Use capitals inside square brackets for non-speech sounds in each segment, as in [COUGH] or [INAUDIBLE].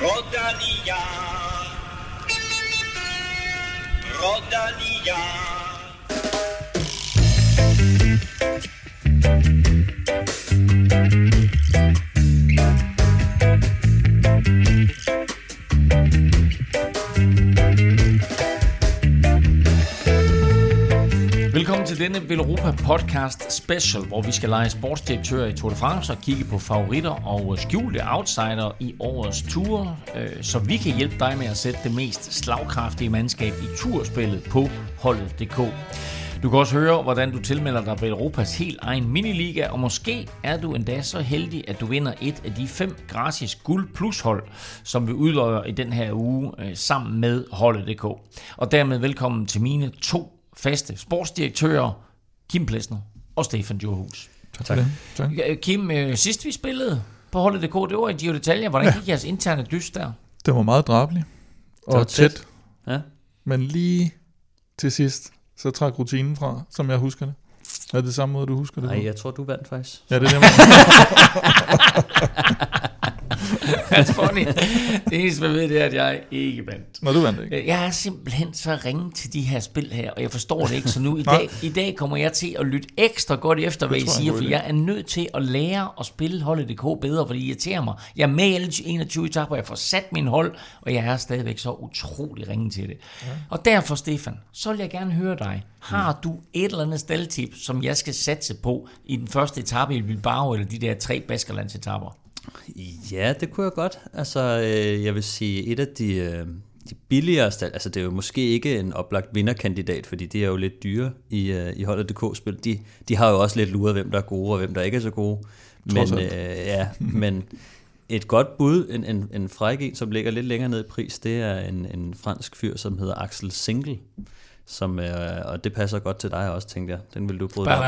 Rodalia. Rodalia. Denne Velropa Podcast Special, hvor vi skal lege sportsdirektør i Tour de France og kigge på favoritter og øh, skjulte outsider i årets tour, øh, så vi kan hjælpe dig med at sætte det mest slagkraftige mandskab i turspillet på holdet.dk. Du kan også høre, hvordan du tilmelder dig Europas helt egen miniliga, og måske er du endda så heldig, at du vinder et af de fem gratis guld plus hold, som vi udløjer i den her uge øh, sammen med holdet.dk. Og dermed velkommen til mine to faste sportsdirektører, Kim Plesner og Stefan Djurhus. Tak for det. Tak. Kim, øh, sidst vi spillede på holdet.dk, det var i Giro d'Italia. Hvordan gik jeres interne dyst der? Det var meget drabelig var og tæt. tæt, Ja. men lige til sidst, så trak rutinen fra, som jeg husker det. Er det samme måde, du husker det Nej, jeg tror, du vandt faktisk. Ja, det er det, [LAUGHS] [LAUGHS] Altså, funny. det eneste, jeg ved, det er, at jeg ikke vandt. Nå, du vandt ikke. Jeg er simpelthen så ringe til de her spil her, og jeg forstår det ikke. Så nu i dag, i dag kommer jeg til at lytte ekstra godt efter, hvad I er siger, for jeg er nødt til at lære at spille holdet.dk bedre, fordi det irriterer mig. Jeg er med i alle 21 etaper, jeg får sat min hold, og jeg er stadigvæk så utrolig ringe til det. Ja. Og derfor, Stefan, så vil jeg gerne høre dig. Har du et eller andet staldtip, som jeg skal satse på i den første etape i Bilbao, eller de der tre Baskerlands-etapper? Ja, det kunne jeg godt. Altså, øh, jeg vil sige, et af de, øh, de billigere stald, altså det er jo måske ikke en oplagt vinderkandidat, fordi de er jo lidt dyre i, øh, i holdet.dk-spil. De, de har jo også lidt luret, hvem der er gode og hvem der ikke er så gode. Men, øh, ja, [LAUGHS] men et godt bud, en, en, en fræk en, som ligger lidt længere ned i pris, det er en, en fransk fyr, som hedder Axel Single. Som, øh, og det passer godt til dig også, tænkte jeg. Den vil du bryde dig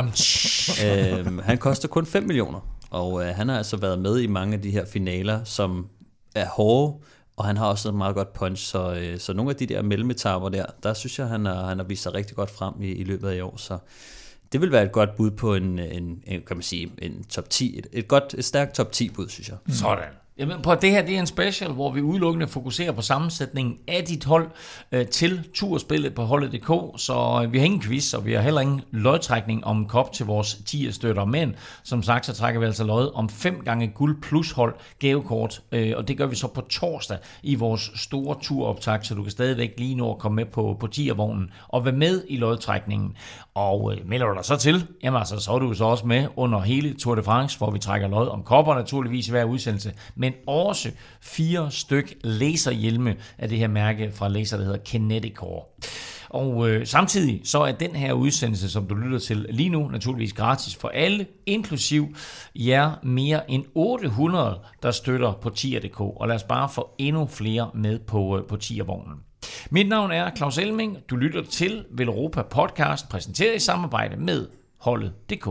øhm, han koster kun 5 millioner, og øh, han har altså været med i mange af de her finaler, som er hårde, og han har også et meget godt punch, så, øh, så nogle af de der mellemetapper der, der synes jeg, han har, han har vist sig rigtig godt frem i, i løbet af i år, så det vil være et godt bud på en, en, en kan man sige, en top 10, et, et godt, et stærkt top 10 bud, synes jeg. Sådan. Jamen, på det her det er en special, hvor vi udelukkende fokuserer på sammensætningen af dit hold øh, til turspillet på holdet.dk, så øh, vi har ingen quiz, og vi har heller ingen lodtrækning om kop til vores 10 støtter, men som sagt, så trækker vi altså lod om 5 gange guld plus hold gavekort, øh, og det gør vi så på torsdag i vores store turoptag, så du kan stadigvæk lige nå at komme med på, på 10 vognen og være med i lodtrækningen. Og øh, melder du dig så til, jamen altså, så er du så også med under hele Tour de France, hvor vi trækker lod om kopper naturligvis i hver udsendelse, men også fire styk laserhjelme af det her mærke fra laser, der hedder Kineticor. Og øh, samtidig så er den her udsendelse, som du lytter til lige nu, naturligvis gratis for alle, inklusiv jer mere end 800, der støtter på tier.dk. Og lad os bare få endnu flere med på, øh, på tiervognen. Mit navn er Claus Elming. Du lytter til Velropa Podcast, præsenteret i samarbejde med holdet.dk.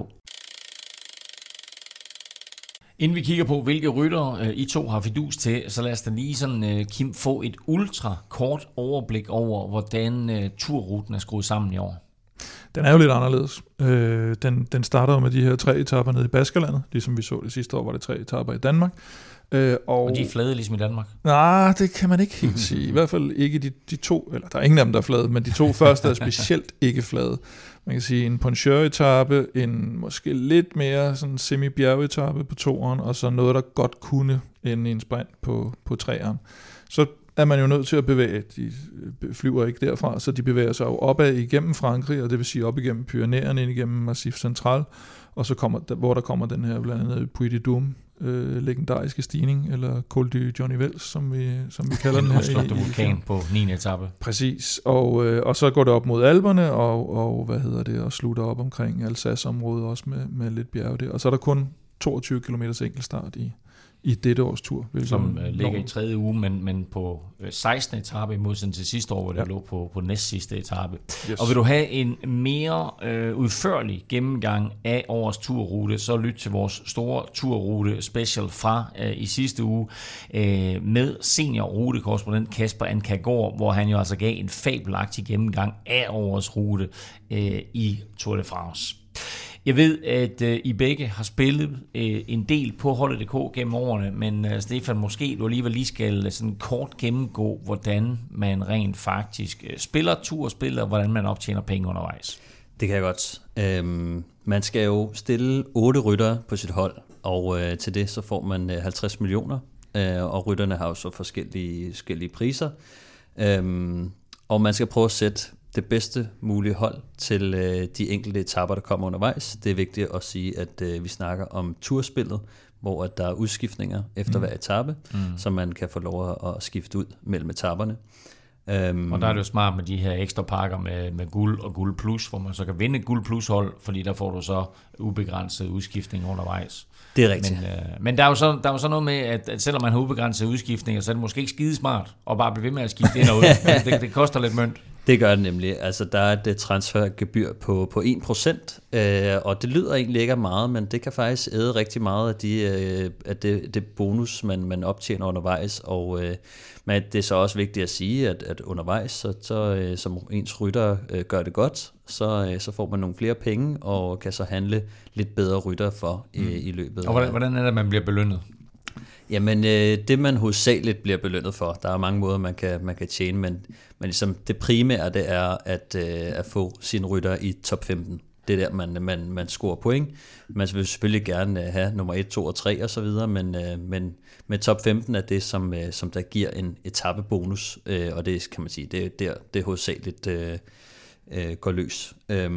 Inden vi kigger på, hvilke rytter øh, I to har fidus til, så lad os da lige sådan, øh, Kim, få et ultra kort overblik over, hvordan øh, turruten er skruet sammen i år. Den er jo lidt anderledes. Øh, den, den starter med de her tre etapper nede i Baskerlandet, ligesom vi så det sidste år, var det tre etapper i Danmark. Øh, og, Og de er flade ligesom i Danmark. Nej, det kan man ikke helt sige. I hvert fald ikke de, de to, eller der er ingen af dem, der er flade, men de to [LAUGHS] første er specielt ikke flade. Man kan sige en poncheur-etappe, en måske lidt mere sådan semi-bjergetappe på toeren, og så noget, der godt kunne ende i en sprint på, på treeren. Så er man jo nødt til at bevæge, de øh, flyver ikke derfra, så de bevæger sig jo opad igennem Frankrig, og det vil sige op igennem Pyrenæerne, ind igennem Massif Central, og så kommer, der, hvor der kommer den her blandt andet Puy de Dôme, øh, legendariske stigning, eller Col du Johnny Vels, som vi, som vi kalder den Den her. udslugte vulkan på 9. etape. Præcis, og, øh, og så går det op mod Alperne, og, og hvad hedder det, og slutter op omkring Alsace-området også med, med lidt bjerge der. Og så er der kun 22 km enkeltstart i, i dette års tur. som øh, ligger i tredje uge, men, men på øh, 16. etape i modsætning til sidste år, hvor det Ja. lå på, på næst sidste etape. Yes. Og vil du have en mere øh, udførlig gennemgang af årets turrute, så lyt til vores store turrute special fra øh, i sidste uge øh, med senior rutekorrespondent Kasper Ankagård, hvor han jo altså gav en fabelagtig gennemgang af årets rute øh, i Tour de France. Jeg ved, at øh, I begge har spillet øh, en del på holdet.dk gennem årene, men øh, Stefan, måske du alligevel lige skal øh, sådan kort gennemgå, hvordan man rent faktisk øh, spiller turspil, og hvordan man optjener penge undervejs. Det kan jeg godt. Øhm, man skal jo stille otte rytter på sit hold, og øh, til det så får man øh, 50 millioner, øh, og rytterne har jo så forskellige, forskellige priser. Øhm, og man skal prøve at sætte det bedste mulige hold til øh, de enkelte etapper, der kommer undervejs. Det er vigtigt at sige, at øh, vi snakker om turspillet, hvor at der er udskiftninger efter mm. hver etape, mm. så man kan få lov at, at skifte ud mellem etaperne. Um, og der er det jo smart med de her ekstra pakker med, med guld og guld plus, hvor man så kan vinde et guld plus hold, fordi der får du så ubegrænset udskiftning undervejs. Det er rigtigt. Men, øh, men der er jo så, der er jo så noget med, at, at selvom man har ubegrænset udskiftninger, så er det måske ikke skide smart at bare blive ved med at skifte ind og ud. [LAUGHS] det, det koster lidt mønt. Det gør det nemlig. Altså, der er et transfergebyr på, på 1%, øh, og det lyder egentlig ikke meget, men det kan faktisk æde rigtig meget af, de, øh, af det, det bonus, man, man optjener undervejs. Og, øh, men det er så også vigtigt at sige, at, at undervejs, så, så, øh, som ens rytter øh, gør det godt, så, øh, så får man nogle flere penge, og kan så handle lidt bedre rytter for mm. i, løbet. Og hvordan, hvordan er det, at man bliver belønnet? Jamen, øh, det man hovedsageligt bliver belønnet for, der er mange måder, man kan, man kan tjene, men, men ligesom det primære, det er at, øh, at få sin rytter i top 15. Det er der, man, man, man scorer point. Man vil selvfølgelig gerne øh, have nummer 1, 2 og 3 og så videre, men, øh, men med top 15 er det, som, øh, som der giver en etappebonus, øh, og det kan man sige, det er der, det hovedsageligt øh, øh, går løs. Øh,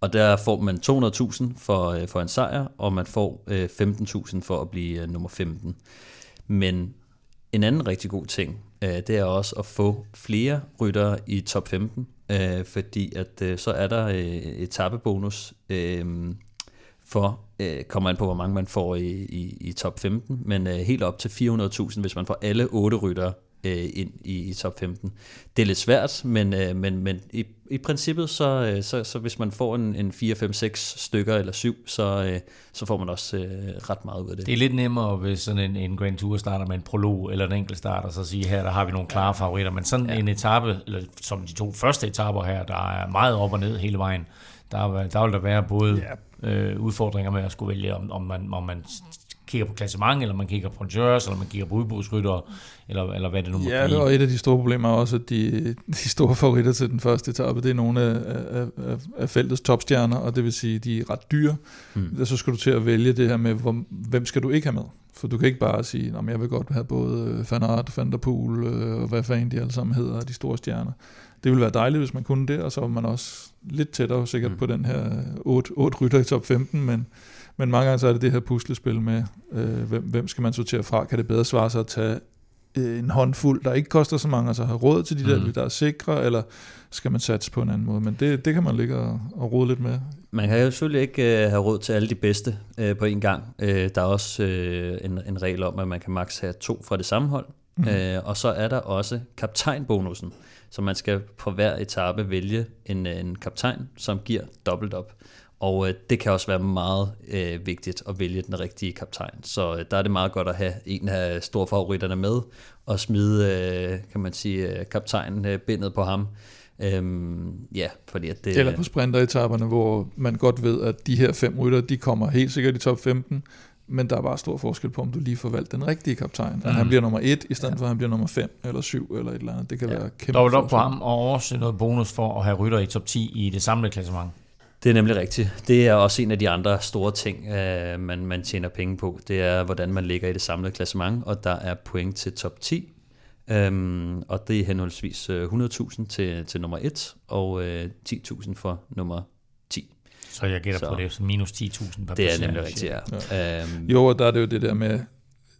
og der får man 200.000 for, øh, for en sejr, og man får øh, 15.000 for at blive øh, nummer 15. Men en anden rigtig god ting, øh, det er også at få flere ryttere i top 15, øh, fordi at øh, så er der øh, etappebonus øh, for, øh, kommer an på hvor mange man får i, i, i top 15, men øh, helt op til 400.000, hvis man får alle otte ryttere øh, ind i, i top 15. Det er lidt svært, men, øh, men, men i, i princippet, så, øh, så, så hvis man får en, en 4, 5, 6 stykker eller 7, så, øh, så får man også øh, ret meget ud af det. Det er lidt nemmere, hvis sådan en, en Grand Tour starter med en prolog eller en enkelt start, og så sige, her der har vi nogle klare favoritter, men sådan ja. en etape, eller som de to første etapper her, der er meget op og ned hele vejen, der, der vil der være både ja. øh, udfordringer med at skulle vælge, om, om, man, om man kigger på klassement, eller man kigger på Jørs, eller man kigger på udbudsrytter, eller, eller hvad det nu må ja, blive. Ja, og et af de store problemer er også, at de, de store favoritter til den første etape, det er nogle af, af, af, feltets topstjerner, og det vil sige, de er ret dyre. Hmm. Så skal du til at vælge det her med, hvor, hvem skal du ikke have med? For du kan ikke bare sige, at jeg vil godt have både Van Aert, Van der Poel, øh, og hvad fanden de alle sammen hedder, de store stjerner. Det ville være dejligt, hvis man kunne det, og så var man også lidt tættere sikkert hmm. på den her 8, 8 rytter i top 15, men men mange gange så er det det her puslespil med, øh, hvem, hvem skal man sortere fra? Kan det bedre svare sig at tage øh, en håndfuld, der ikke koster så mange, altså have råd til de der, mm. der er sikre, eller skal man satse på en anden måde? Men det, det kan man ligge og, og rode lidt med. Man kan jo selvfølgelig ikke øh, have råd til alle de bedste øh, på en gang. Øh, der er også øh, en, en regel om, at man kan maks have to fra det samme hold. Mm. Øh, og så er der også kaptajnbonusen, så man skal på hver etape vælge en, en kaptajn, som giver dobbelt op. Og øh, det kan også være meget øh, vigtigt at vælge den rigtige kaptajn. Så øh, der er det meget godt at have en af store favoritterne med, og smide, øh, kan man sige, øh, kaptajnen øh, bindet på ham. Øhm, ja, fordi at det... Eller på sprinteretaperne, hvor man godt ved, at de her fem rytter, de kommer helt sikkert i top 15, men der er bare stor forskel på, om du lige får valgt den rigtige kaptajn. At mm. han bliver nummer et, i stedet ja. for at han bliver nummer 5 eller 7 eller et eller andet. Det kan ja. være kæmpe Dobbelt op på ham, og også noget bonus for at have rytter i top 10 i det samlede klassement. Det er nemlig rigtigt. Det er også en af de andre store ting, øh, man, man tjener penge på. Det er, hvordan man ligger i det samlede klassement, og der er point til top 10. Øhm, og det er henholdsvis 100.000 øh, til, til nummer 1, og øh, 10.000 for nummer 10. Så jeg gætter så, på det, så minus 10.000 per Det er nemlig rigtigt, ja. ja. Øhm, jo, og der er det jo det der med,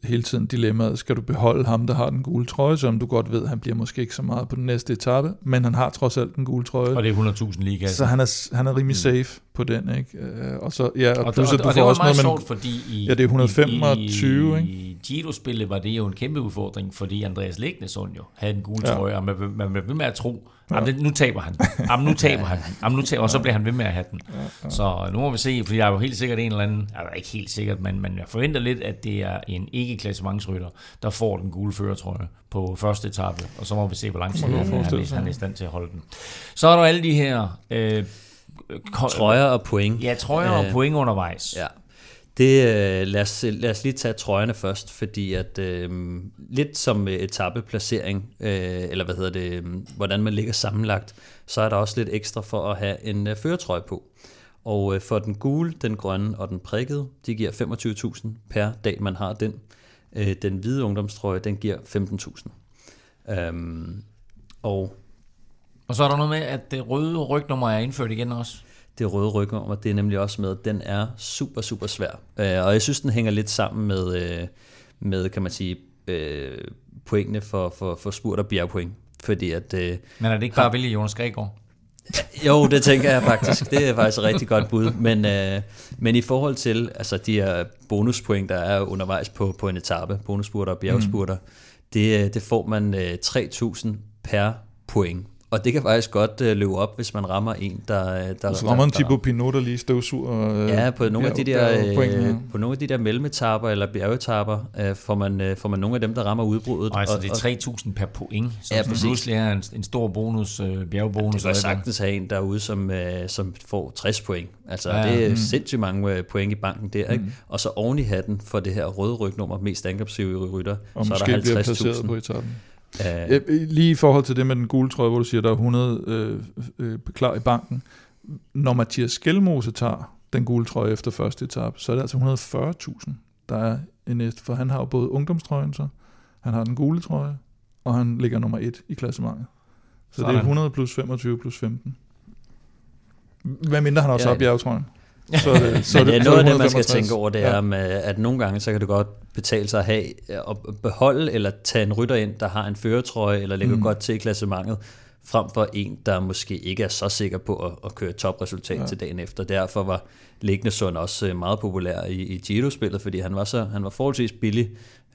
hele tiden dilemmaet, skal du beholde ham, der har den gule trøje, som du godt ved, han bliver måske ikke så meget på den næste etape, men han har trods alt den gule trøje. Og det er 100.000 liga. Så han er, han er rimelig mm. safe på den, ikke? Øh, og så, ja, og, og, plus, og, og, og det var også meget noget, sjovt, fordi i, ja, det er 125, i, i, ikke? Giro-spillet var det jo en kæmpe udfordring, fordi Andreas Lægnesund jo havde en gule ja. trøje, og man, man, man ved med at tro, Jamen, det, nu taber han. Jamen, nu [LAUGHS] taber han. Jamen, nu taber, og så bliver han ved med at have den. Så nu må vi se, for jeg er jo helt sikkert en eller anden, altså ikke helt sikkert, men, men jeg forventer lidt, at det er en ikke-klassementsrytter, der får den gule føretrøje på første etape, og så må vi se, hvor lang tid han, han, han er i stand til at holde den. Så er der alle de her øh, Trøjer og point. Ja, trøjer og Øh, point undervejs. Ja. Det, øh, lad, os, lad os lige tage trøjerne først, fordi at øh, lidt som øh, etappeplacering, øh, eller hvad hedder det, øh, hvordan man ligger sammenlagt, så er der også lidt ekstra for at have en øh, føretrøje på. Og øh, for den gule, den grønne og den prikkede, de giver 25.000 per dag, man har den. Øh, den hvide ungdomstrøje, den giver 15.000. Øhm, og Og så er der noget med, at det røde rygnummer er indført igen også det røde rygnummer, det er nemlig også med, den er super, super svær. Øh, og jeg synes, den hænger lidt sammen med, øh, med kan man sige, øh, pointene for, for, for spurt og bjergpoint. Fordi at, øh, Men er det ikke bare at vælge Jonas Gregor? jo, det tænker jeg faktisk. Det er faktisk et rigtig godt bud. Men, øh, men i forhold til altså, de her bonuspoint, der er undervejs på, på en etape, bonusspurter og bjergspurter, mm. det, øh, det får man øh, 3.000 per point. Og det kan faktisk godt øh, løbe op, hvis man rammer en, der... der Så rammer en Thibaut Pinot, der lige støvsuger. øh, Ja, på nogle af de der, øh, på nogle af de der mellemetapper eller bjergetapper, øh, får, man, øh, får man nogle af dem, der rammer udbruddet. Og altså det er 3.000 per point, som Ja, ja, præcis. pludselig er en, en stor bonus, øh, bjergbonus. det kan og sagtens have en derude, som, øh, som får 60 point. Altså, Ja, ja, det er mm. sindssygt mange øh, point i banken der, ikke? Og så oven i hatten for det her røde rygnummer, mest angrebsivrige rytter, Og så er måske der bliver placeret 50.000. på etappen. Øh, Ja, lige i forhold til det med den gule trøje, hvor du siger, der er 100 øh, øh, klar i banken. Når Mathias Skelmose tager den gule trøje efter første etape, så er det altså 140.000, der er i næste. For han har jo både ungdomstrøjen så, han har den gule trøje, og han ligger nummer et i klassementet. Så det er Sådan. 100 plus 25 plus 15. Hvad mindre han også Ja, har bjergtrøjen. Så er det, så Men er det noget af det, man skal 165. tænke over, det Ja. er, med, at nogle gange, så kan det godt betale sig at have at beholde eller tage en rytter ind, der har en føretrøje, eller ligger Mm. godt til i klassementet, frem for en, der måske ikke er så sikker på at, at køre topresultat Ja. ja. til dagen efter. Derfor var Lignesund også øh, meget populær i, i Giro-spillet, fordi han var, så, han var forholdsvis billig,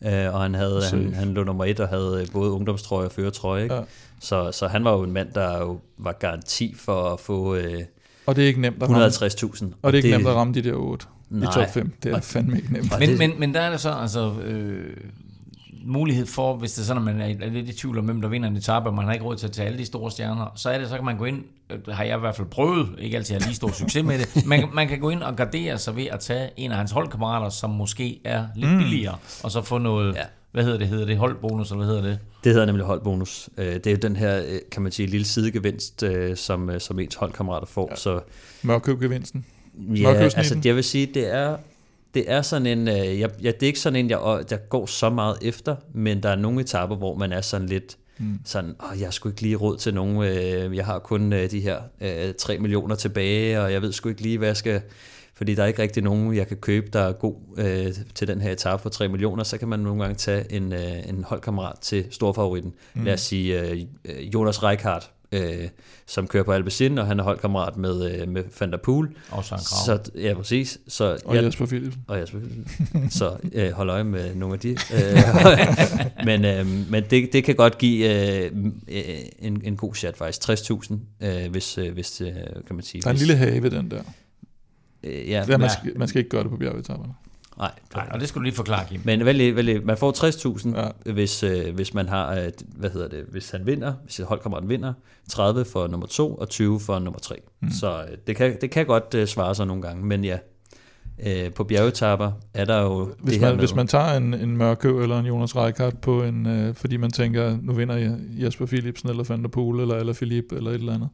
øh, og han, havde, Safe. han, han lå nummer et og havde øh, både ungdomstrøje og føretrøje. Ikke? Ja. Så, så han var jo en mand, der jo var garanti for at få øh, Og det er ikke nemt at ramme. 150.000. Og det er ikke nemt at ramme de der 8 i Nej. top 5. Det er Og- fandme ikke nemt. Men, det- men, men der er der så altså øh, mulighed for, hvis det er sådan, at man er, er lidt i tvivl om, hvem der vinder en etape, og man har ikke råd til at tage alle de store stjerner, så er det, så kan man gå ind, øh, har jeg i hvert fald prøvet, ikke altid har lige stor succes med det, [LAUGHS] man, man kan gå ind og gardere sig ved at tage en af hans holdkammerater, som måske er lidt mm. billigere, og så få noget, ja. Hvad hedder det, hedder det holdbonus, eller hvad hedder det? Det hedder nemlig holdbonus. Øh, Det er jo den her, øh, kan man sige, lille sidegevinst, øh, som, som ens holdkammerater får. Ja. Så Mørkøbgevinsten. ja, altså jeg vil sige, det er, det er sådan en, jeg, ja, det er ikke sådan en, jeg, jeg går så meget efter, men der er nogle etapper, hvor man er sådan lidt, Mm. sådan, Åh, jeg sgu ikke lige råd til nogen, øh, jeg har kun øh, de her øh, 3 millioner tilbage, og jeg ved sgu ikke lige, hvad jeg skal, fordi der er ikke rigtig nogen, jeg kan købe, der er god øh, til den her etape for 3 millioner, så kan man nogle gange tage en, øh, en holdkammerat til storfavoritten. Mm. Lad os sige øh, Jonas Reichardt, øh, som kører på Alpecin, og han er holdkammerat med, øh, med Van der Poel. Og Søren Krav. Så, ja, præcis. Så, Og jeg, Jesper Philipsen. og jeg selvfølgelig. [LAUGHS] Så øh, hold øje med nogle af de. Øh, [LAUGHS] men øh, men det, det kan godt give øh, øh, en, en god chat faktisk. 60.000, øh, hvis, øh, hvis øh, kan man sige. Der er en hvis, lille have den der. Øh, ja, Ja, man, skal, man skal ikke gøre det på bjergetapperne. nej. Nej, og det skulle du lige forklare, Kim. Men vel, vel, man får 60.000, Ja. hvis, øh, hvis man har, øh, hvad hedder det, hvis han vinder, hvis holdkammeraten vinder, 30 for nummer 2 og 20 for nummer 3. Mm. Så øh, det, kan, det kan godt øh, svare sig nogle gange, men ja, øh, på bjergetapper er der jo Hvis det her man, med, hvis man tager en, en Mørkøv eller en Jonas Reichardt på en, øh, fordi man tænker, nu vinder jeg Jesper Philipsen eller Van der Poel eller, eller Philippe eller et eller andet,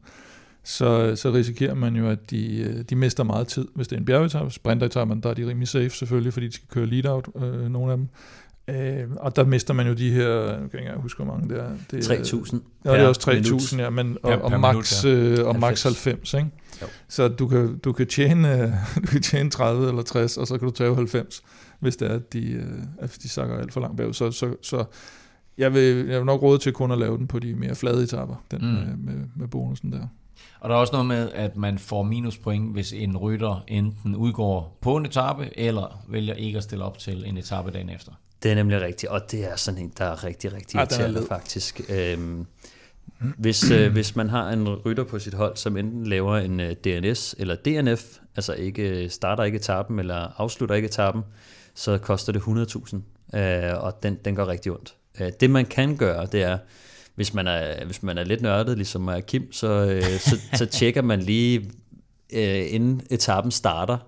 så, så risikerer man jo, at de, øh, de mister meget tid. Hvis det er en bjergetappe, sprinteretappen, der er de rimelig safe selvfølgelig, fordi de skal køre lead-out, øh, nogle af dem. Øh, og der mister man jo de her, jeg kan ikke engang huske, hvor mange det er. Det er 3.000 Ja, det er også 3.000, minut. ja, men, Ja, og, og, per max, minut, øh, og max 90. 90, ikke? Jo. Så du kan, du, kan tjene, øh, [LAUGHS] du kan tjene 30 eller 60, og så kan du tage 90, hvis det er, at de, øh, at de sakker alt for langt bag. Så, så, så jeg, vil, jeg vil nok råde til kun at lave den på de mere flade etapper, den mm. med, med, med bonusen der. Og der er også noget med, at man får minuspoint, hvis en rytter enten udgår på en etape, eller vælger ikke at stille op til en etape dagen efter. Det er nemlig rigtigt, og det er sådan en, der er rigtig, rigtig Ah, er irriterende faktisk. Øhm, hvis, øh, hvis man har en rytter på sit hold, som enten laver en øh, DNS eller DNF, altså ikke starter ikke etappen eller afslutter ikke etappen, så koster det 100.000, øh, og den, den går rigtig ondt. Øh, det man kan gøre, det er, hvis man er, hvis man er lidt nørdet, ligesom og Kim, så, øh, så, så tjekker man lige øh, inden etappen starter,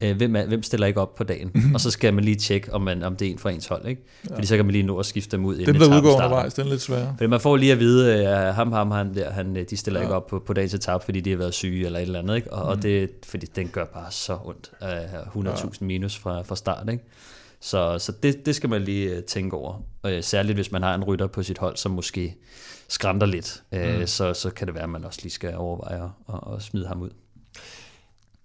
øh, hvem, er, hvem stiller ikke op på dagen. og så skal man lige tjekke, om, man, om det er en fra ens hold. Ikke? Fordi så kan man lige nå at skifte dem ud, inden Dem, der etappen udgår starter. undervejs, den er lidt sværere. Fordi man får lige at vide, at ham, ham, han der, han, øh, de stiller ja. ikke op på, på dagens etape, fordi de har været syge eller et eller andet. Ikke? Og, mm. og det, fordi den gør bare så ondt af 100.000 minus fra, fra start. Ikke? Så, så det, det skal man lige øh, tænke over. Øh, særligt hvis man har en rytter på sit hold, som måske skrænder lidt, øh, Mm. så, så kan det være, at man også lige skal overveje at, at smide ham ud.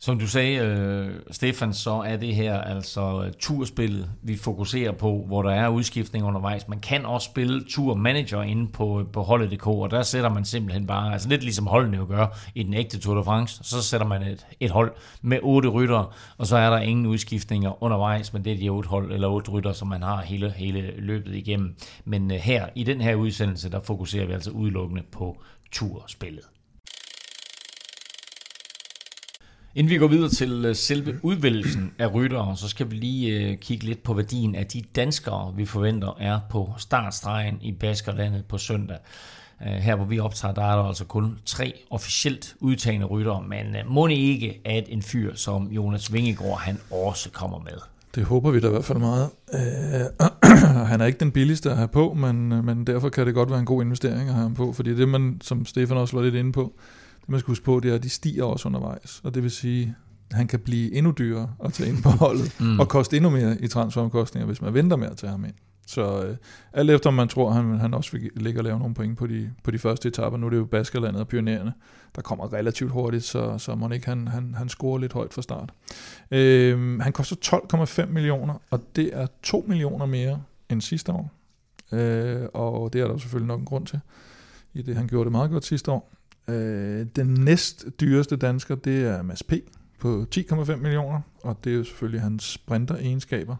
Som du sagde, øh, Stefan, så er det her altså øh, turspillet, vi fokuserer på, hvor der er udskiftning undervejs. Man kan også spille turmanager inde på, øh, på holdet.dk, og der sætter man simpelthen bare, altså lidt ligesom holdene jo gør i den ægte Tour de France, så sætter man et, et hold med otte ryttere, og så er der ingen udskiftninger undervejs, men det er de otte hold eller otte rytter, som man har hele, hele løbet igennem. Men øh, her, i den her udsendelse, der fokuserer vi altså udelukkende på turspillet. Inden vi går videre til øh, selve udvælgelsen af ryttere, så skal vi lige øh, kigge lidt på værdien af de danskere, vi forventer er på startstregen i Baskerlandet på søndag. Øh, her hvor vi optager, der er der altså kun tre officielt udtagende ryttere, men øh, må ikke, at en fyr som Jonas Vingegaard, han også kommer med. Det håber vi da i hvert fald meget. Øh, [CLEARS THROAT] han er ikke den billigste at have på, men, men derfor kan det godt være en god investering at have ham på, fordi det man, som Stefan også var lidt inde på, øh, man skal huske på, det er, at de stiger også undervejs, og det vil sige, at han kan blive endnu dyrere at tage ind på holdet, [LAUGHS] mm. og koste endnu mere i transferomkostninger, hvis man venter med at tage ham ind. Så øh, alt efter om man tror, han, han også vil ligge og lave nogle point på de, på de første etaper, nu er det jo Baskerlandet og Pionererne, der kommer relativt hurtigt, så, så må ikke han, han, han scorer lidt højt fra start. Øh, han koster 12,5 millioner, og det er 2 millioner mere end sidste år. Øh, og det er der selvfølgelig nok en grund til, i det han gjorde det meget godt sidste år. Øh, den næst dyreste dansker, det er Mads P. på 10,5 millioner, og det er jo selvfølgelig hans sprinteregenskaber.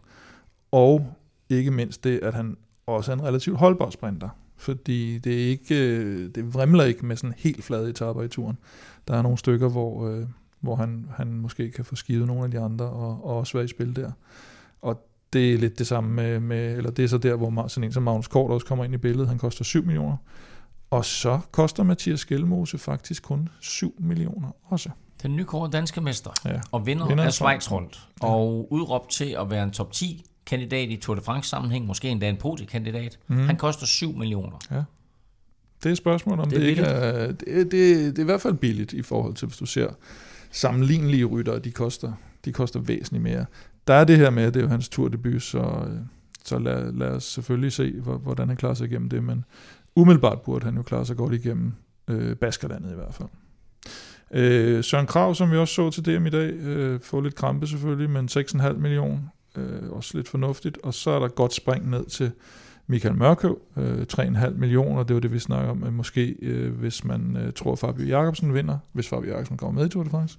Og ikke mindst det, at han også er en relativt holdbar sprinter. Fordi det er ikke, øh, det vrimler ikke med sådan helt flade etaper i turen. Der er nogle stykker, hvor, øh, hvor han, han måske kan få skivet nogle af de andre og, og også være i spil der. Og det er lidt det samme med, med eller det er så der, hvor sådan en som Magnus Kort også kommer ind i billedet. Han koster 7 millioner. Og så koster Mathias Skelmose faktisk kun 7 millioner også. Den nykårede danske mester Ja. og vinder, Vinder af Schweiz rundt, og udråbt til at være en top 10 kandidat i Tour de France sammenhæng, måske endda en podiekandidat. Mm. Han koster 7 millioner. Det er et spørgsmål, om Det det, det ikke er... Det, det, det er i hvert fald billigt i forhold til, hvis du ser sammenlignelige ryttere, de koster, de koster væsentligt mere. Der er det her med, det er jo hans turdebut, så, øh, så lad, lad os selvfølgelig se, hvor- hvordan han klarer sig igennem det, men umiddelbart burde han jo klare sig godt igennem øh, Baskerlandet i hvert fald. Øh, Søren Krav, som vi også så til DM i dag, øh, får lidt krampe selvfølgelig, men 6,5 millioner, øh, også lidt fornuftigt, og så er der godt spring ned til Michael Mørkøv, øh, 3,5 millioner, det var det, vi snakker om, måske, øh, hvis man øh, tror, at Fabio Jacobsen vinder, hvis Fabio Jacobsen kommer med i Tour de France,